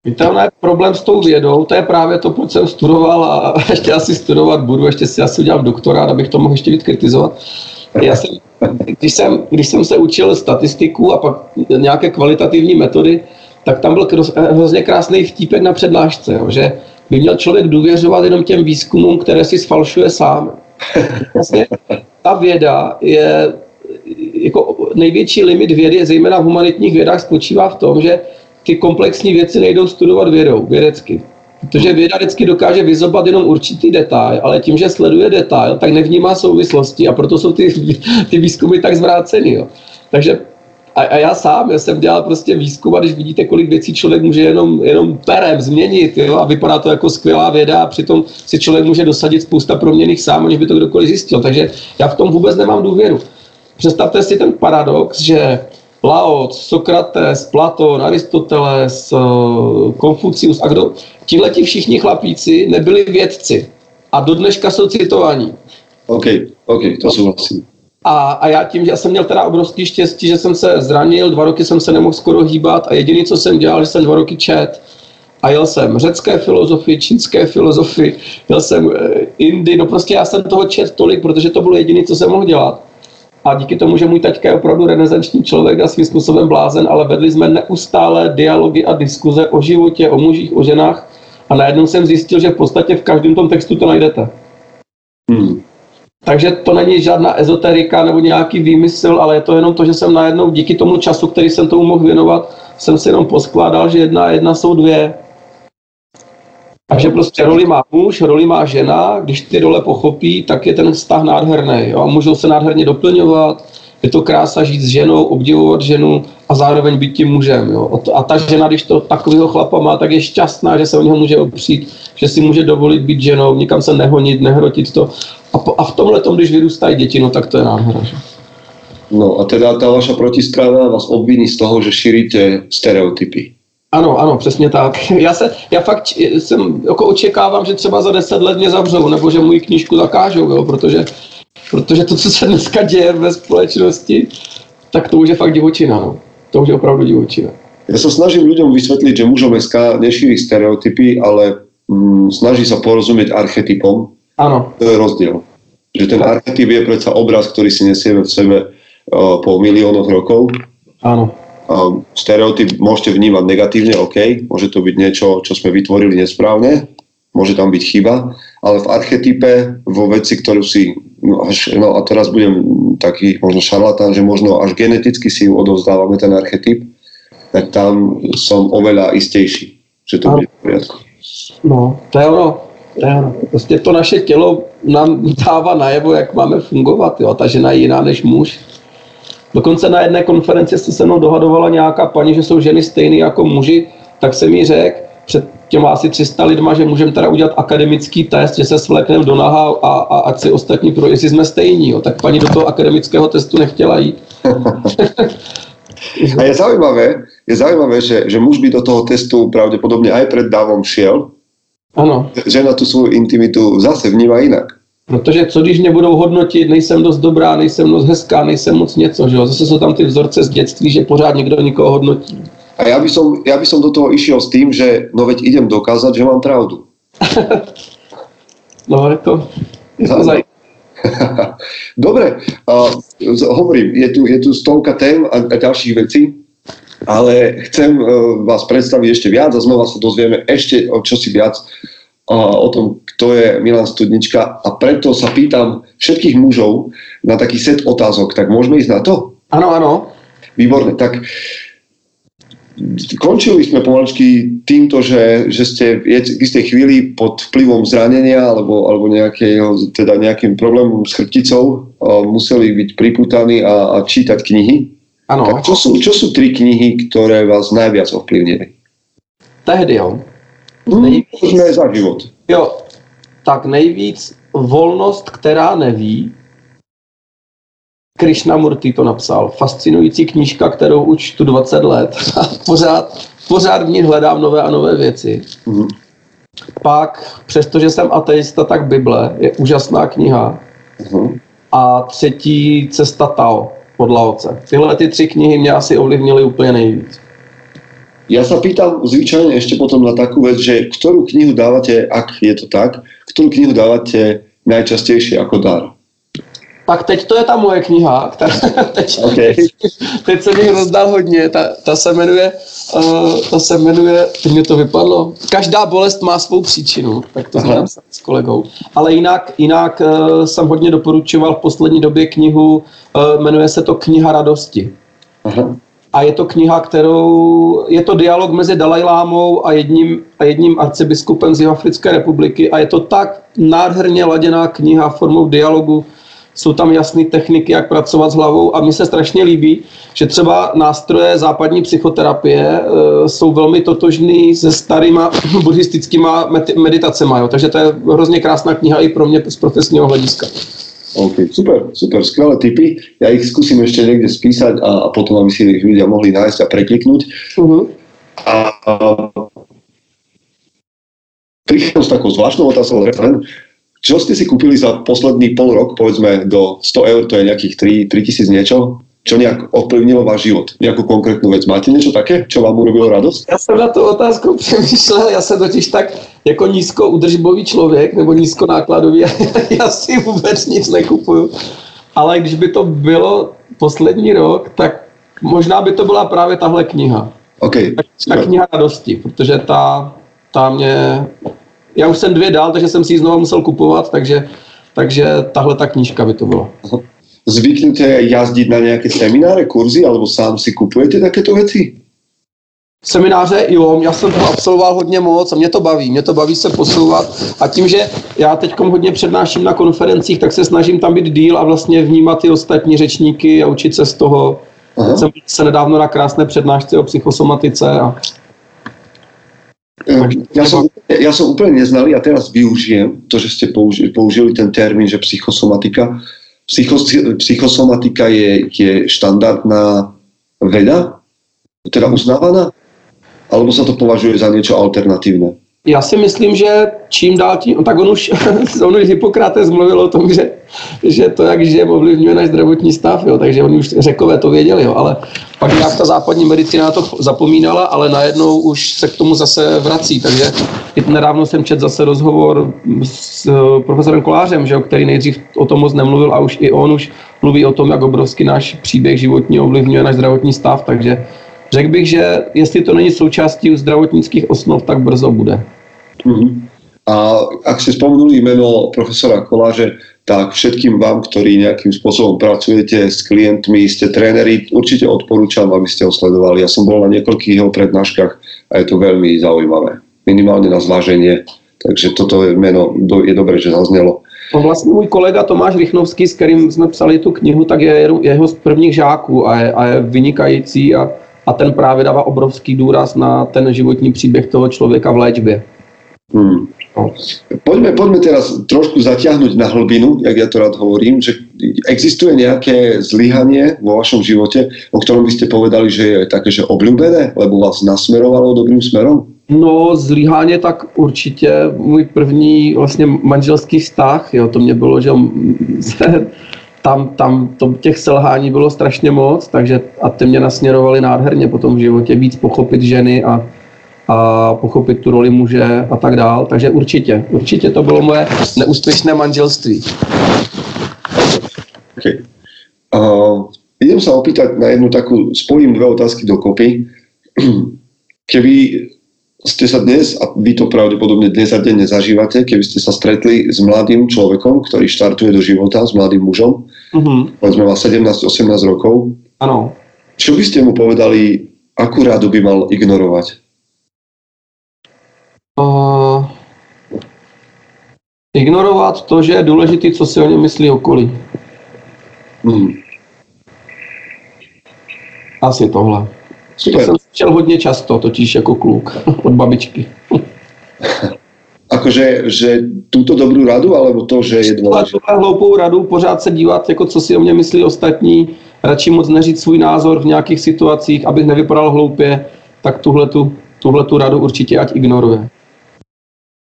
D: Víte, ono je problém s tou vědou, to je právě to, proč jsem studoval a ještě asi studovat budu, ještě si asi udělal doktorát, abych to mohl ještě víc kritizovat. Já jsem, když, jsem, když jsem se učil statistiku a pak nějaké kvalitativní metody, tak tam byl hrozně krásný vtípek na přednášce, jo, že by měl člověk důvěřovat jenom těm výzkumům, které si sfalšuje sám. Vlastně ta věda je, jako největší limit vědy, zejména v humanitních vědách, spočívá v tom, že ty komplexní věci nejdou studovat vědou, vědecky. Protože věda vždycky dokáže vyzobat jenom určitý detail, ale tím, že sleduje detail, tak nevnímá souvislosti a proto jsou ty, ty výzkumy tak zvráceny. Jo. Takže a, a já sám, já jsem dělal prostě výzkum a když vidíte, kolik věcí člověk může jenom, jenom perem změnit jo, a vypadá to jako skvělá věda a přitom si člověk může dosadit spousta proměných sám, aniž by to kdokoliv zjistil. Takže já v tom vůbec nemám důvěru. Představte si ten paradox, že Laoc, Sokrates, Platon, Aristoteles, eh, Konfucius a kdo, tihle ti všichni chlapíci nebyli vědci a do dneška jsou citovaní.
A: OK, OK, to souhlasím.
D: A, a já tím, že jsem měl teda obrovský štěstí, že jsem se zranil, dva roky jsem se nemohl skoro hýbat a jediný, co jsem dělal, že jsem dva roky čet a jel jsem řecké filozofii, čínské filozofii, jel jsem eh, Indy, no prostě já jsem toho čet tolik, protože to bylo jediné, co jsem mohl dělat. A díky tomu, že můj taťka je opravdu renesanční člověk a svým způsobem blázen, ale vedli jsme neustále dialogy a diskuze o životě, o mužích, o ženách. A najednou jsem zjistil, že v podstatě v každém tom textu to najdete. Hmm. Takže to není žádná ezoterika nebo nějaký výmysl, ale je to jenom to, že jsem najednou díky tomu času, který jsem tomu mohl věnovat, jsem si jenom poskládal, že jedna a jedna jsou dvě. Takže prostě roli má muž, roli má žena, když ty role pochopí, tak je ten vztah nádherný. Jo? A můžou se nádherně doplňovat, je to krása žít s ženou, obdivovat ženu a zároveň být tím mužem. Jo? A ta žena, když to takového chlapa má, tak je šťastná, že se o něho může opřít, že si může dovolit být ženou, nikam se nehonit, nehrotit to. A, po, a v tomhle tom, když vyrůstají děti, no tak to je nádhera. Že?
A: No a teda ta vaša protistrana vás obviní z toho, že šíríte stereotypy.
D: Ano, ano, přesně tak. Já, se, já fakt jsem, jako očekávám, že třeba za deset let mě zavřou, nebo že můj knížku zakážou, jo, protože, protože to, co se dneska děje ve společnosti, tak to už je fakt divočina. No. To už je opravdu divočina.
A: Ja sa snažím ľuďom vysvetliť, že mužom SK nešíri stereotypy, ale mm, snaží sa porozumieť archetypom.
D: Áno.
A: To je rozdiel. Že ten archetyp je predsa obraz, ktorý si nesieme v sebe uh, po miliónoch rokov.
D: Áno
A: stereotyp môžete vnímať negatívne, OK, môže to byť niečo, čo sme vytvorili nesprávne, môže tam byť chyba, ale v archetype, vo veci, ktorú si, no, až, no a teraz budem taký možno šarlatán, že možno až geneticky si ju odovzdávame ten archetyp, tak tam som oveľa istejší, že to bude v poriadku.
D: No, to je ono. To je ono. Prostě to naše tělo nám dává najevo, jak máme fungovat. Jo. Ta žena je jiná než muž Dokonce na jedné konferenci se se mnou dohadovala nějaká paní, že jsou ženy stejné jako muži, tak jsem jí řekl před těma asi 300 lidma, že můžeme teda udělat akademický test, že se svlékneme do naha a, a ať si ostatní pro, jestli jsme stejní. Jo. Tak paní do toho akademického testu nechtěla jít.
A: a je zaujímavé, je zaujímavé že, že muž by do toho testu pravděpodobně aj před dávom šiel.
D: Ano.
A: Žena tu svou intimitu zase vnímá jinak.
D: Protože co když mě budou hodnotit, nejsem dost dobrá, nejsem moc hezká, nejsem moc něco, že jo? Zase jsou tam ty vzorce z dětství, že pořád někdo nikoho hodnotí.
A: A já bych som, ja by som do toho išiel s tým, že no veď idem dokázať, že mám pravdu.
D: no, jako, je to zaj...
A: Dobre, uh, hovorím, je tu, je tu stovka tém a, a ďalších vecí, ale chcem uh, vás predstaviť ešte viac a znova sa dozvieme ešte o čosi viac o tom, kto je Milan Studnička a preto sa pýtam všetkých mužov na taký set otázok. Tak môžeme ísť na to?
D: Áno, áno.
A: Výborne, tak končili sme pomaličky týmto, že, že ste v istej chvíli pod vplyvom zranenia alebo, alebo nejakého, teda nejakým problémom s chrbticou museli byť priputaní a, a čítať knihy.
D: Ano.
A: Tak čo sú, čo sú tri knihy, ktoré vás najviac ovplyvnili?
D: Tehdy, jo.
A: Hmm, nejvíc, za život.
D: Jo, tak nejvíc volnost, která neví. Krishnamurti to napsal. Fascinující knížka, kterou už čtu 20 let. A pořád, pořád v ní hledám nové a nové věci. Mm. Pak, přestože jsem ateista, tak Bible je úžasná kniha. Mm. A třetí Cesta Tao od Laoce. Tyhle ty tři knihy mě asi ovlivnily úplně nejvíc.
A: Ja sa pýtam zvyčajne ešte potom na takú vec, že ktorú knihu dávate, ak je to tak, ktorú knihu dávate najčastejšie ako dar?
D: Tak teď to je ta moje kniha, která teď,
A: Okay.
D: teď jsem jich rozdal hodně, ta, ta se jmenuje, uh, ta se jmenuje, teď mi to vypadlo, Každá bolest má svou příčinu, tak to napsali s kolegou. Ale jinak, jinak uh, jsem hodně doporučoval v poslední době knihu, uh, jmenuje se to Kniha radosti.
A: Aha.
D: A je to kniha, kterou, je to dialog mezi Dalajlámou a jedním, a jedním arcibiskupem z Jihoafrické republiky a je to tak nádherně laděná kniha formou dialogu, jsou tam jasné techniky, jak pracovat s hlavou a mně se strašně líbí, že třeba nástroje západní psychoterapie e, jsou velmi totožný se starýma buddhistickýma med- meditacema, jo? takže to je hrozně krásná kniha i pro mě z profesního hlediska.
A: OK, super, super, skvelé tipy. Ja ich skúsim ešte niekde spísať a, a potom, aby si ich ľudia mohli nájsť a prekliknúť.
D: Uh-huh.
A: A, a prichádzam s takou zvláštnou otázkou, čo ste si kúpili za posledný pol rok, povedzme do 100 eur, to je nejakých 3, 3000 niečo, čo nejak ovplyvnilo váš život? Nejakú konkrétnu vec. Máte niečo také, čo vám urobilo radosť?
D: Já jsem na tu otázku přemýšlel, já jsem totiž tak jako nízkoudržbový člověk, nebo nízkonákladový, já si vůbec nic nekupuju. Ale když by to bylo poslední rok, tak možná by to byla právě tahle kniha.
A: OK,
D: Ta
A: super.
D: kniha radosti, protože ta, ta mě... Já už jsem dvě dál, takže jsem si ji znova musel kupovat, takže, takže tahle ta knížka by to byla.
A: Zvyknete jazdiť na nejaké semináre, kurzy, alebo sám si kupujete takéto veci?
D: Semináře, jo, já jsem toho absolvoval hodně moc a mě to baví, mě to baví se posouvat a tím, že já teď hodně přednáším na konferencích, tak se snažím tam být díl a vlastně vnímat ty ostatní řečníky a učit se z toho.
A: Aha.
D: Jsem se nedávno na krásné přednášce o psychosomatice a
A: Ja som, ja som úplne neznalý a teraz využijem to, že ste použi- použili ten termín, že psychosomatika. Psychos, psychosomatika je, je štandardná veda, teda uznávaná? Alebo sa to považuje za niečo alternatívne?
D: Já si myslím, že čím dál tím, no tak on už, on už Hippokrates mluvil o tom, že, že to, jak žijeme, ovlivňuje náš zdravotní stav, jo, takže oni už řekové to věděli, jo, ale pak nějak ta západní medicína na to zapomínala, ale najednou už se k tomu zase vrací, takže nedávno jsem četl zase rozhovor s eh, profesorem Kolářem, že jo, který nejdřív o tom moc nemluvil a už i on už mluví o tom, jak obrovský náš příběh životní ovlivňuje náš zdravotní stav, takže řekl bych, že jestli to není součástí zdravotnických osnov, tak brzo bude.
A: Mhm. A ak ste spomenuli meno profesora Koláže, tak všetkým vám, ktorí nejakým spôsobom pracujete s klientmi, ste tréneri, určite odporúčam, aby ste ho sledovali. Ja som bol na niekoľkých jeho prednáškach a je to veľmi zaujímavé. Minimálne na zváženie. Takže toto je meno do- je dobré, že zaznelo.
D: No vlastně můj kolega Tomáš Rychnovský, s kterým jsme psali tu knihu, tak je jeho- jeho z prvních žáků a je, a je vynikající a, a ten právě dává obrovský důraz na ten životní příběh toho člověka v léčbě.
A: Hmm.
D: No.
A: Poďme, poďme teraz trošku zatiahnuť na hlbinu, jak ja to rád hovorím, že existuje nejaké zlyhanie vo vašom živote, o ktorom by ste povedali, že je také, že obľúbené, lebo vás nasmerovalo dobrým smerom?
D: No, zlíháně tak určitě můj první vlastně manželský vztah, jo, to mě bylo, že tam, tam to, těch selhání bylo strašně moc, takže a ty mě nasměrovali nádherně potom v životě víc pochopit ženy a, a pochopit tu roli muže a tak dál. Takže určitě, určitě to bylo moje neúspěšné manželství.
A: Okay. Uh, idem sa opýtať na jednu takú, spojím dve otázky dokopy. Keby ste sa dnes, a vy to pravdepodobne dnes a deň nezažívate, keby ste sa stretli s mladým človekom, ktorý štartuje do života, s mladým mužom,
D: Mhm.
A: povedzme má 17-18 rokov,
D: Ano.
A: čo by ste mu povedali, akú rádu by mal ignorovať?
D: Uh, ignorovat to, že je důležitý, co si o něm myslí okolí.
A: Hmm.
D: Asi tohle. To
A: Super.
D: jsem slyšel hodně často, totiž jako kluk od babičky.
A: Akože že túto dobrú radu, alebo to, že je
D: tuhle hloupou radu pořád se dívat, jako co si o mě myslí ostatní, radši moc neříct svůj názor v nějakých situacích, abych nevypadal hloupě, tak tuhle tu, tuhle tu radu určitě ať ignoruje.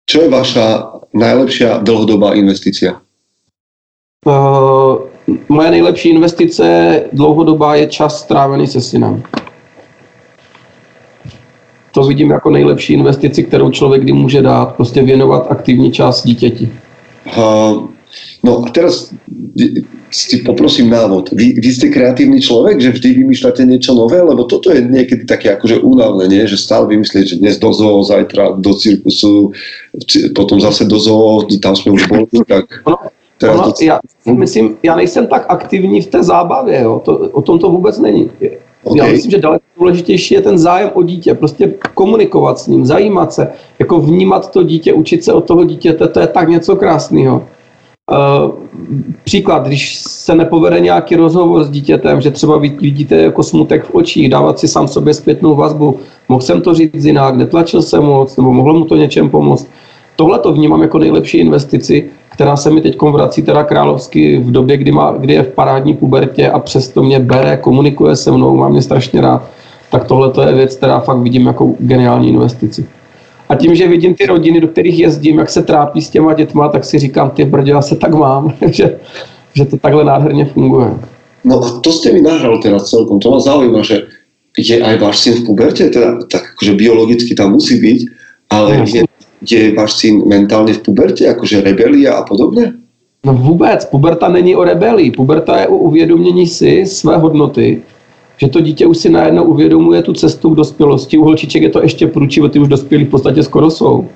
A: Čo je vaša najlepšia dlhodobá investícia?
D: Uh, moje nejlepší investice dlouhodobá je čas strávený se synem. To vidím jako nejlepší investici, kterou člověk kdy může dát, prostě věnovat aktivní čas dítěti.
A: Uh, no a teraz si poprosím návod. Vy, vy ste kreatívny človek, že vždy vymýšľate niečo nové, lebo toto je niekedy také akože únavné, nie? že stále vymyslieť, že dnes do zoo, zajtra do cirkusu, potom zase do zoo, tam sme už boli, tak...
D: Ono, já myslím, já nejsem tak aktivní v té zábavě, jo. To, o tom to vůbec není. Okay. Já myslím, že daleko důležitější je ten zájem o dítě, prostě komunikovat s ním, zajímat se, jako vnímat to dítě, učit se od toho dítěte, to je tak něco krásného. Uh, příklad, když se nepovede nějaký rozhovor s dítětem, že třeba vidíte jako smutek v očích, dávat si sám sobě zpětnou vazbu, mohl jsem to říct jinak, netlačil jsem moc, nebo mohlo mu to něčem pomoct. Tohle to vnímám jako nejlepší investici, která se mi teď vrací teda královsky v době, kdy, má, kdy je v parádní pubertě a přesto mě bere, komunikuje se mnou, má mě strašně rád. Tak tohle to je věc, která fakt vidím jako geniální investici. A tím, že vidím ty rodiny, do kterých jezdím, jak se trápí s těma dětma, tak si říkám, ty brdě, já se tak mám, že, že to takhle nádherně funguje.
A: No a to ste mi nahral teraz celkom. To ma zaujíma, že je aj váš syn v puberte, teda tak akože biologicky tam musí byť, ale je, je váš syn mentálne v puberte, akože rebelia a podobne?
D: No vůbec, puberta není o rebelii, puberta je o uvědomění si své hodnoty, že to dítě už si najednou uvědomuje tu cestu k dospělosti. U holčiček je to ještě průčivo, ty už dospělí v podstatě skoro jsou.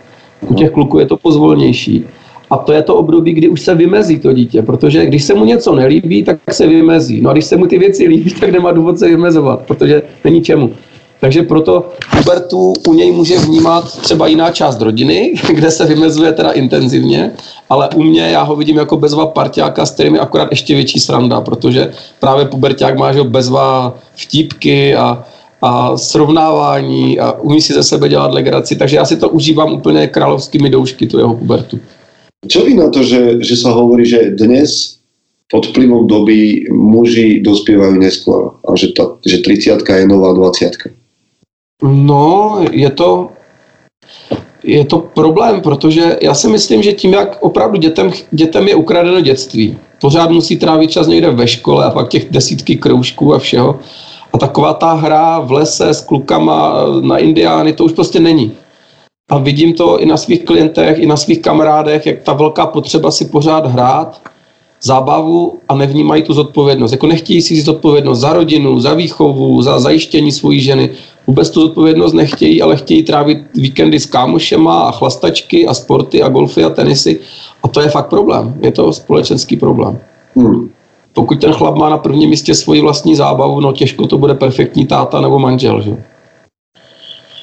D: U těch kluků je to pozvolnější. A to je to období, kdy už se vymezí to dítě, protože když se mu něco nelíbí, tak se vymezí. No a když se mu ty věci líbí, tak nemá důvod se vymezovat, protože není čemu. Takže proto Hubertu u něj může vnímat třeba jiná část rodiny, kde se vymezuje teda intenzivně, ale u mě já ho vidím jako bezva partiáka, s kterým je akorát ještě větší sranda, protože právě puberták má že bezva vtípky a, a srovnávání a umí si ze sebe dělat legraci, takže já si to užívám úplně královskými doušky, tu jeho pubertu.
A: Čo vy na to, že, že sa hovorí, že dnes pod vplyvom doby muži dospievajú neskôr a že, ta, že 30 je nová 20
D: No, je to, je to problém, protože já si myslím, že tím, jak opravdu dětem, dětem je ukradeno dětství, pořád musí trávit čas někde ve škole a pak těch desítky kroužků a všeho. A taková ta hra v lese s klukama na indiány, to už prostě není. A vidím to i na svých klientech, i na svých kamarádech, jak ta velká potřeba si pořád hrát, zábavu a nevnímají tu zodpovědnost. Jako nechtějí si zodpovědnost za rodinu, za výchovu, za zajištění svojí ženy. Vůbec tu zodpovědnost nechtějí, ale chtějí trávit víkendy s kámošema a chlastačky a sporty a golfy a tenisy. A to je fakt problém. Je to společenský problém. Hmm. Pokud ten chlap má na prvním místě svoji vlastní zábavu, no těžko to bude perfektní táta nebo manžel. Že?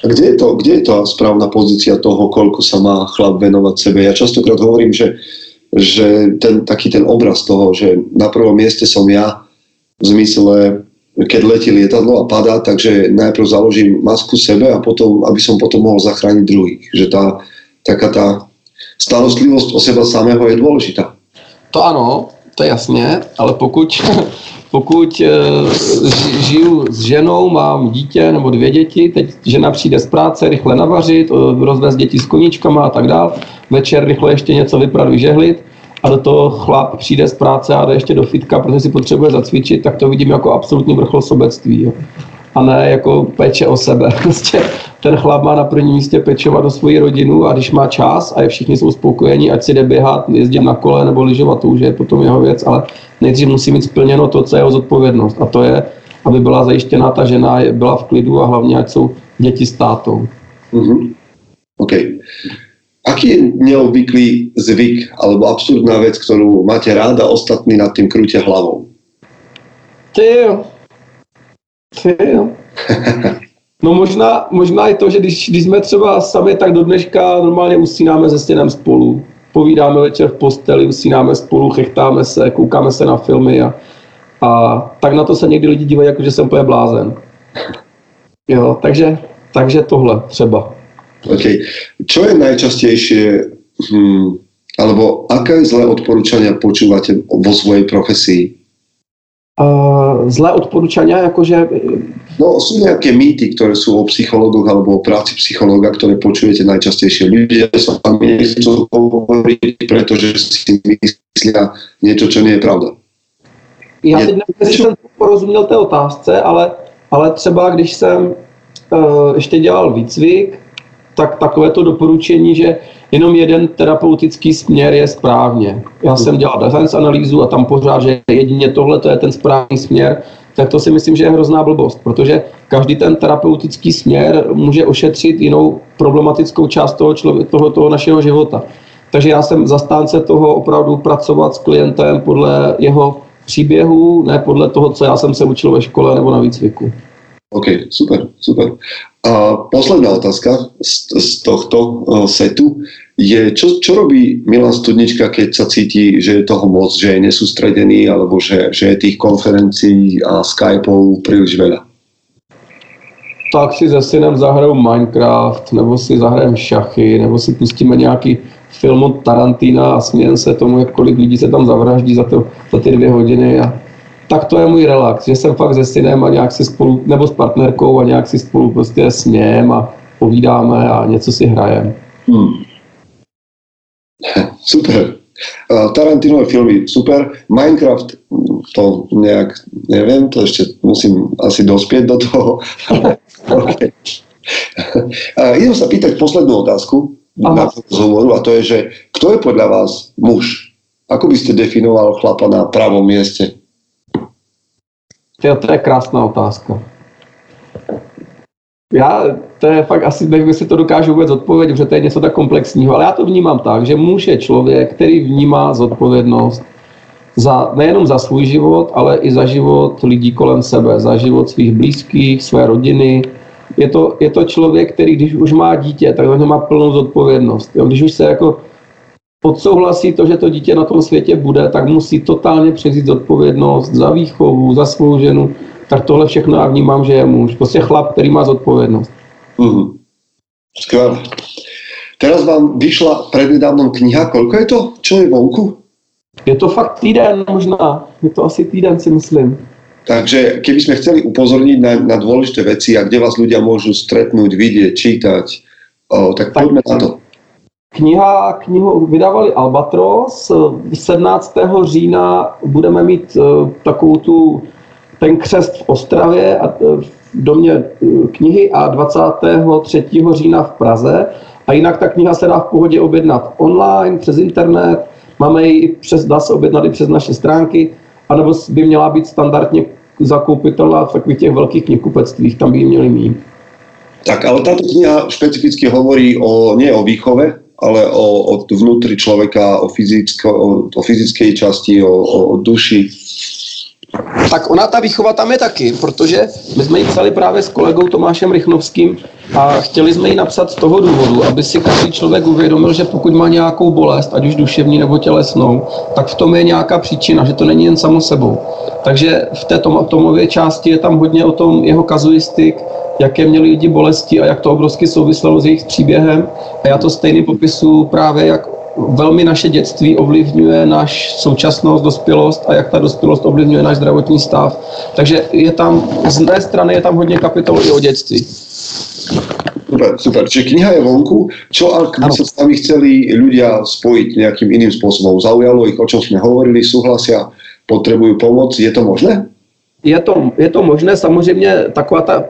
A: A kde je, to, kde je to správna pozícia toho, koľko sa má chlap venovať sebe? Ja častokrát hovorím, že že ten, taký ten obraz toho, že na prvom mieste som ja v zmysle, keď letí lietadlo a padá, takže najprv založím masku sebe a potom, aby som potom mohol zachrániť druhých. Že tá, taká tá starostlivosť o seba samého je dôležitá.
D: To ano, to je jasně, ale pokud pokud eh, žiju s ženou, mám dítě nebo dvě děti, teď žena přijde z práce, rychle navařit, eh, rozvést děti s koníčkama a tak dál, večer rychle ještě něco vyprat, vyžehlit a do toho chlap přijde z práce a jde ještě do fitka, protože si potřebuje zacvičit, tak to vidím jako absolutní vrchol sobectví. Jo. A ne jako péče o sebe. Prostě ten chlap má na prvním místě pečovat o svoji rodinu a když má čas a je všichni jsou spokojení, ať si jde běhat, jezdit na kole nebo lyžovat, to už je potom jeho věc, ale nejdřív musí mít splněno to, co je jeho zodpovědnost. A to je, aby byla zajištěná ta žena, byla v klidu a hlavně, ať jsou děti s tátou.
A: Mm-hmm. OK. Aký je neobvyklý zvyk alebo absurdná vec, ktorú máte ráda, ostatní nad tým krúte hlavou?
D: Ty jo. Ty jo. No možná, možná i to, že když, když jsme třeba sami, tak do dneška normálně usínáme se stěnem spolu. Povídáme večer v posteli, usínáme spolu, chechtáme se, koukáme se na filmy a, a tak na to se někdy lidi dívají, jako že jsem úplně blázen. Jo, takže, takže tohle třeba.
A: OK. Čo je najčastejšie, hm, alebo aké zlé odporúčania počúvate vo svojej profesii?
D: Uh, zlé odporúčania, jakože...
A: No, sú nejaké mýty, ktoré sú o psychologoch alebo o práci psychologa, ktoré počujete najčastejšie. Ľudia sa tam nechcú hovoriť, pretože si myslia niečo, čo nie je pravda.
D: Já teď nevím, jestli jsem porozuměl té otázce, ale, ale třeba když jsem uh, ještě dělal výcvik, tak takové to doporučení, že jenom jeden terapeutický směr je správně. Já jsem dělal science analýzu a tam pořád, že jedině tohle to je ten správný směr, tak to si myslím, že je hrozná blbost, protože každý ten terapeutický směr může ošetřit jinou problematickou část toho, člověk, toho, toho našeho života. Takže já jsem zastánce toho opravdu pracovat s klientem podle jeho příběhu, ne podle toho, co já jsem se učil ve škole nebo na výcviku.
A: OK, super, super. A posledná otázka z, z tohto uh, setu je, čo, čo robí Milan Studnička, keď sa cíti, že je toho moc, že je nesústredený, alebo že, že je tých konferencií a Skypeov príliš veľa?
D: Tak si se synem zahraju Minecraft, nebo si zahrajem šachy, nebo si pustíme nějaký film od Tarantina a smějem se tomu, jak kolik lidí se tam zavraždí za, to, za ty dvě hodiny. A tak to je můj relax, že jsem fakt se synem a nějak si spolu, nebo s partnerkou a nějak si spolu prostě smějem a povídáme a něco si hrajem.
A: Hmm. Super. Uh, Tarantinové filmy super. Minecraft to nejak, neviem, to ešte musím asi dospieť do toho. okay. uh, idem sa pýtať poslednú otázku na
D: Aha.
A: rozhovoru a to je, že kto je podľa vás muž? Ako by ste definoval chlapa na pravom mieste?
D: Jo, to je krásná otázka. Já, to je fakt asi, nevím, jestli to dokážu vůbec odpovědět, protože to je něco tak komplexního, ale já to vnímám tak, že muž je člověk, který vnímá zodpovědnost za, nejenom za svůj život, ale i za život lidí kolem sebe, za život svých blízkých, své rodiny. Je to, je to člověk, který když už má dítě, tak on má plnou zodpovědnost. Jo? Když už se jako odsouhlasí to, že to dítě na tom světě bude, tak musí totálně převzít zodpovědnost za výchovu, za svou ženu. Tak tohle všechno já vnímám, že je muž. Prostě chlap, který má zodpovědnost.
A: Mhm. Skvelé. Teraz vám vyšla prednedávnom kniha, koľko je to? Čo je vonku?
D: Je to fakt týden možná. Je to asi týden, si myslím.
A: Takže keby sme chceli upozorniť na, na dôležité veci a kde vás ľudia môžu stretnúť, vidieť, čítať, o, tak poďme na to.
D: Kniha, knihu vydávali Albatros. 17. října budeme mít eh, takovou tu, ten křest v Ostravě a eh, v domě eh, knihy a 23. října v Praze. A jinak ta kniha se dá v pohodě objednat online, přes internet, máme ji i přes, dá se objednat i přes naše stránky, anebo by měla být standardně zakoupitelná v takových těch velkých knihkupectvích, tam by ji měli mít.
A: Tak, ale táto kniha špecificky hovorí o, nie o výchove, ale o, o vnútri človeka, o, fyzicko, o, o fyzickej časti, o, o, duši.
D: Tak ona, ta výchova tam je taky, protože my jsme ji psali právě s kolegou Tomášem Rychnovským a chtěli jsme ji napsat z toho důvodu, aby si každý člověk uvědomil, že pokud má nějakou bolest, ať už duševní nebo tělesnou, tak v tom je nějaká příčina, že to není jen samo sebou. Takže v té tom, tomové části je tam hodně o tom jeho kazuistik, jaké měli lidi bolesti a jak to obrovsky souviselo s jejich příběhem. A já to stejný popisu právě, jak velmi naše dětství ovlivňuje náš současnost, dospělost a jak ta dospělost ovlivňuje náš zdravotní stav. Takže je tam, z mé strany je tam hodně kapitol i o dětství.
A: Super, super. Čiže kniha je vonku. Čo ak by sa s nami chceli ľudia spojiť nejakým iným spôsobom? Zaujalo ich, o čom sme hovorili, súhlasia, potrebujú pomoc? Je to možné?
D: Je to, je to možné, samozřejmě taková ta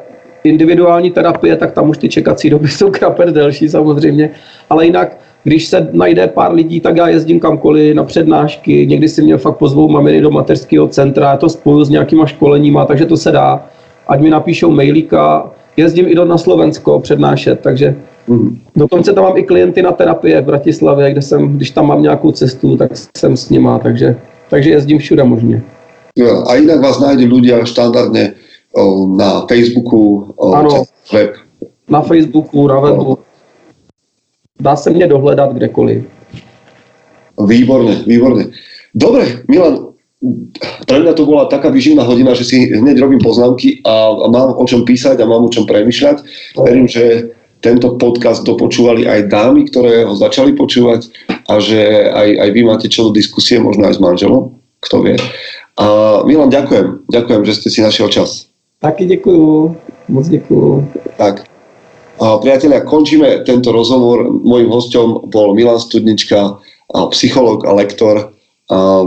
D: individuální terapie, tak tam už ty čekací doby jsou krapet delší samozřejmě, ale jinak, když se najde pár lidí, tak já jezdím kamkoliv na přednášky, někdy si mě fakt pozvou maminy do mateřského centra, já to spoju s nějakýma školeníma, takže to se dá, ať mi napíšou mailíka, jezdím i do na Slovensko přednášet, takže
A: Mhm.
D: dokonce tam mám i klienty na terapie v Bratislavě, kde jsem, když tam mám nějakou cestu, tak jsem s nima, takže, takže jezdím všude možně.
A: Jo, A inak vás nájde ľudia štandardne o, na Facebooku, o,
D: Áno.
A: cez web.
D: Na Facebooku, na webu. Dá se mě dohledat kdekoliv.
A: Výborne, výborne. Dobre, Milan, pre mňa to bola taká vyživná hodina, že si hneď robím poznámky a, a mám o čom písať a mám o čom premyšľať. Verím, že tento podcast dopočúvali aj dámy, ktoré ho začali počúvať a že aj, aj vy máte čo do diskusie, možno aj s manželom, kto vie. A Milan, ďakujem. Ďakujem, že ste si našiel čas.
D: Taky děkuju, moc děkuju.
A: Tak. A priatelia, končíme tento rozhovor. Mojím hostom bol Milan Studnička, a psychológ a lektor. a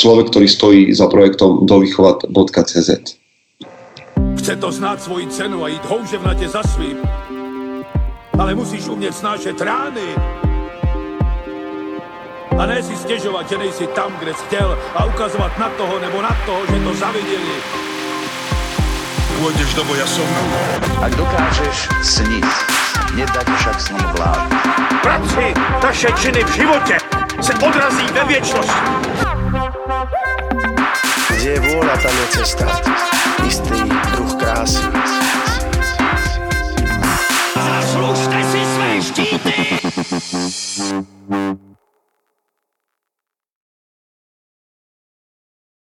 A: človek, ktorý stojí za projektom dovychovat.cz.
C: Chce to znát svoji cenu a jít houževnatě za svým. Ale musíš umět snášet rány. A ne si stěžovat, že nejsi tam, kde jsi chtěl a ukazovat na toho nebo na toho, že to zaviděli pôjdeš do boja som.
E: A dokážeš snít, nedať však snom vlád.
C: Práci taše činy v životě se odrazí ve věčnosti.
B: Kde je vôľa, tam je cesta. Istý druh krásy. Zaslužte si své štíty!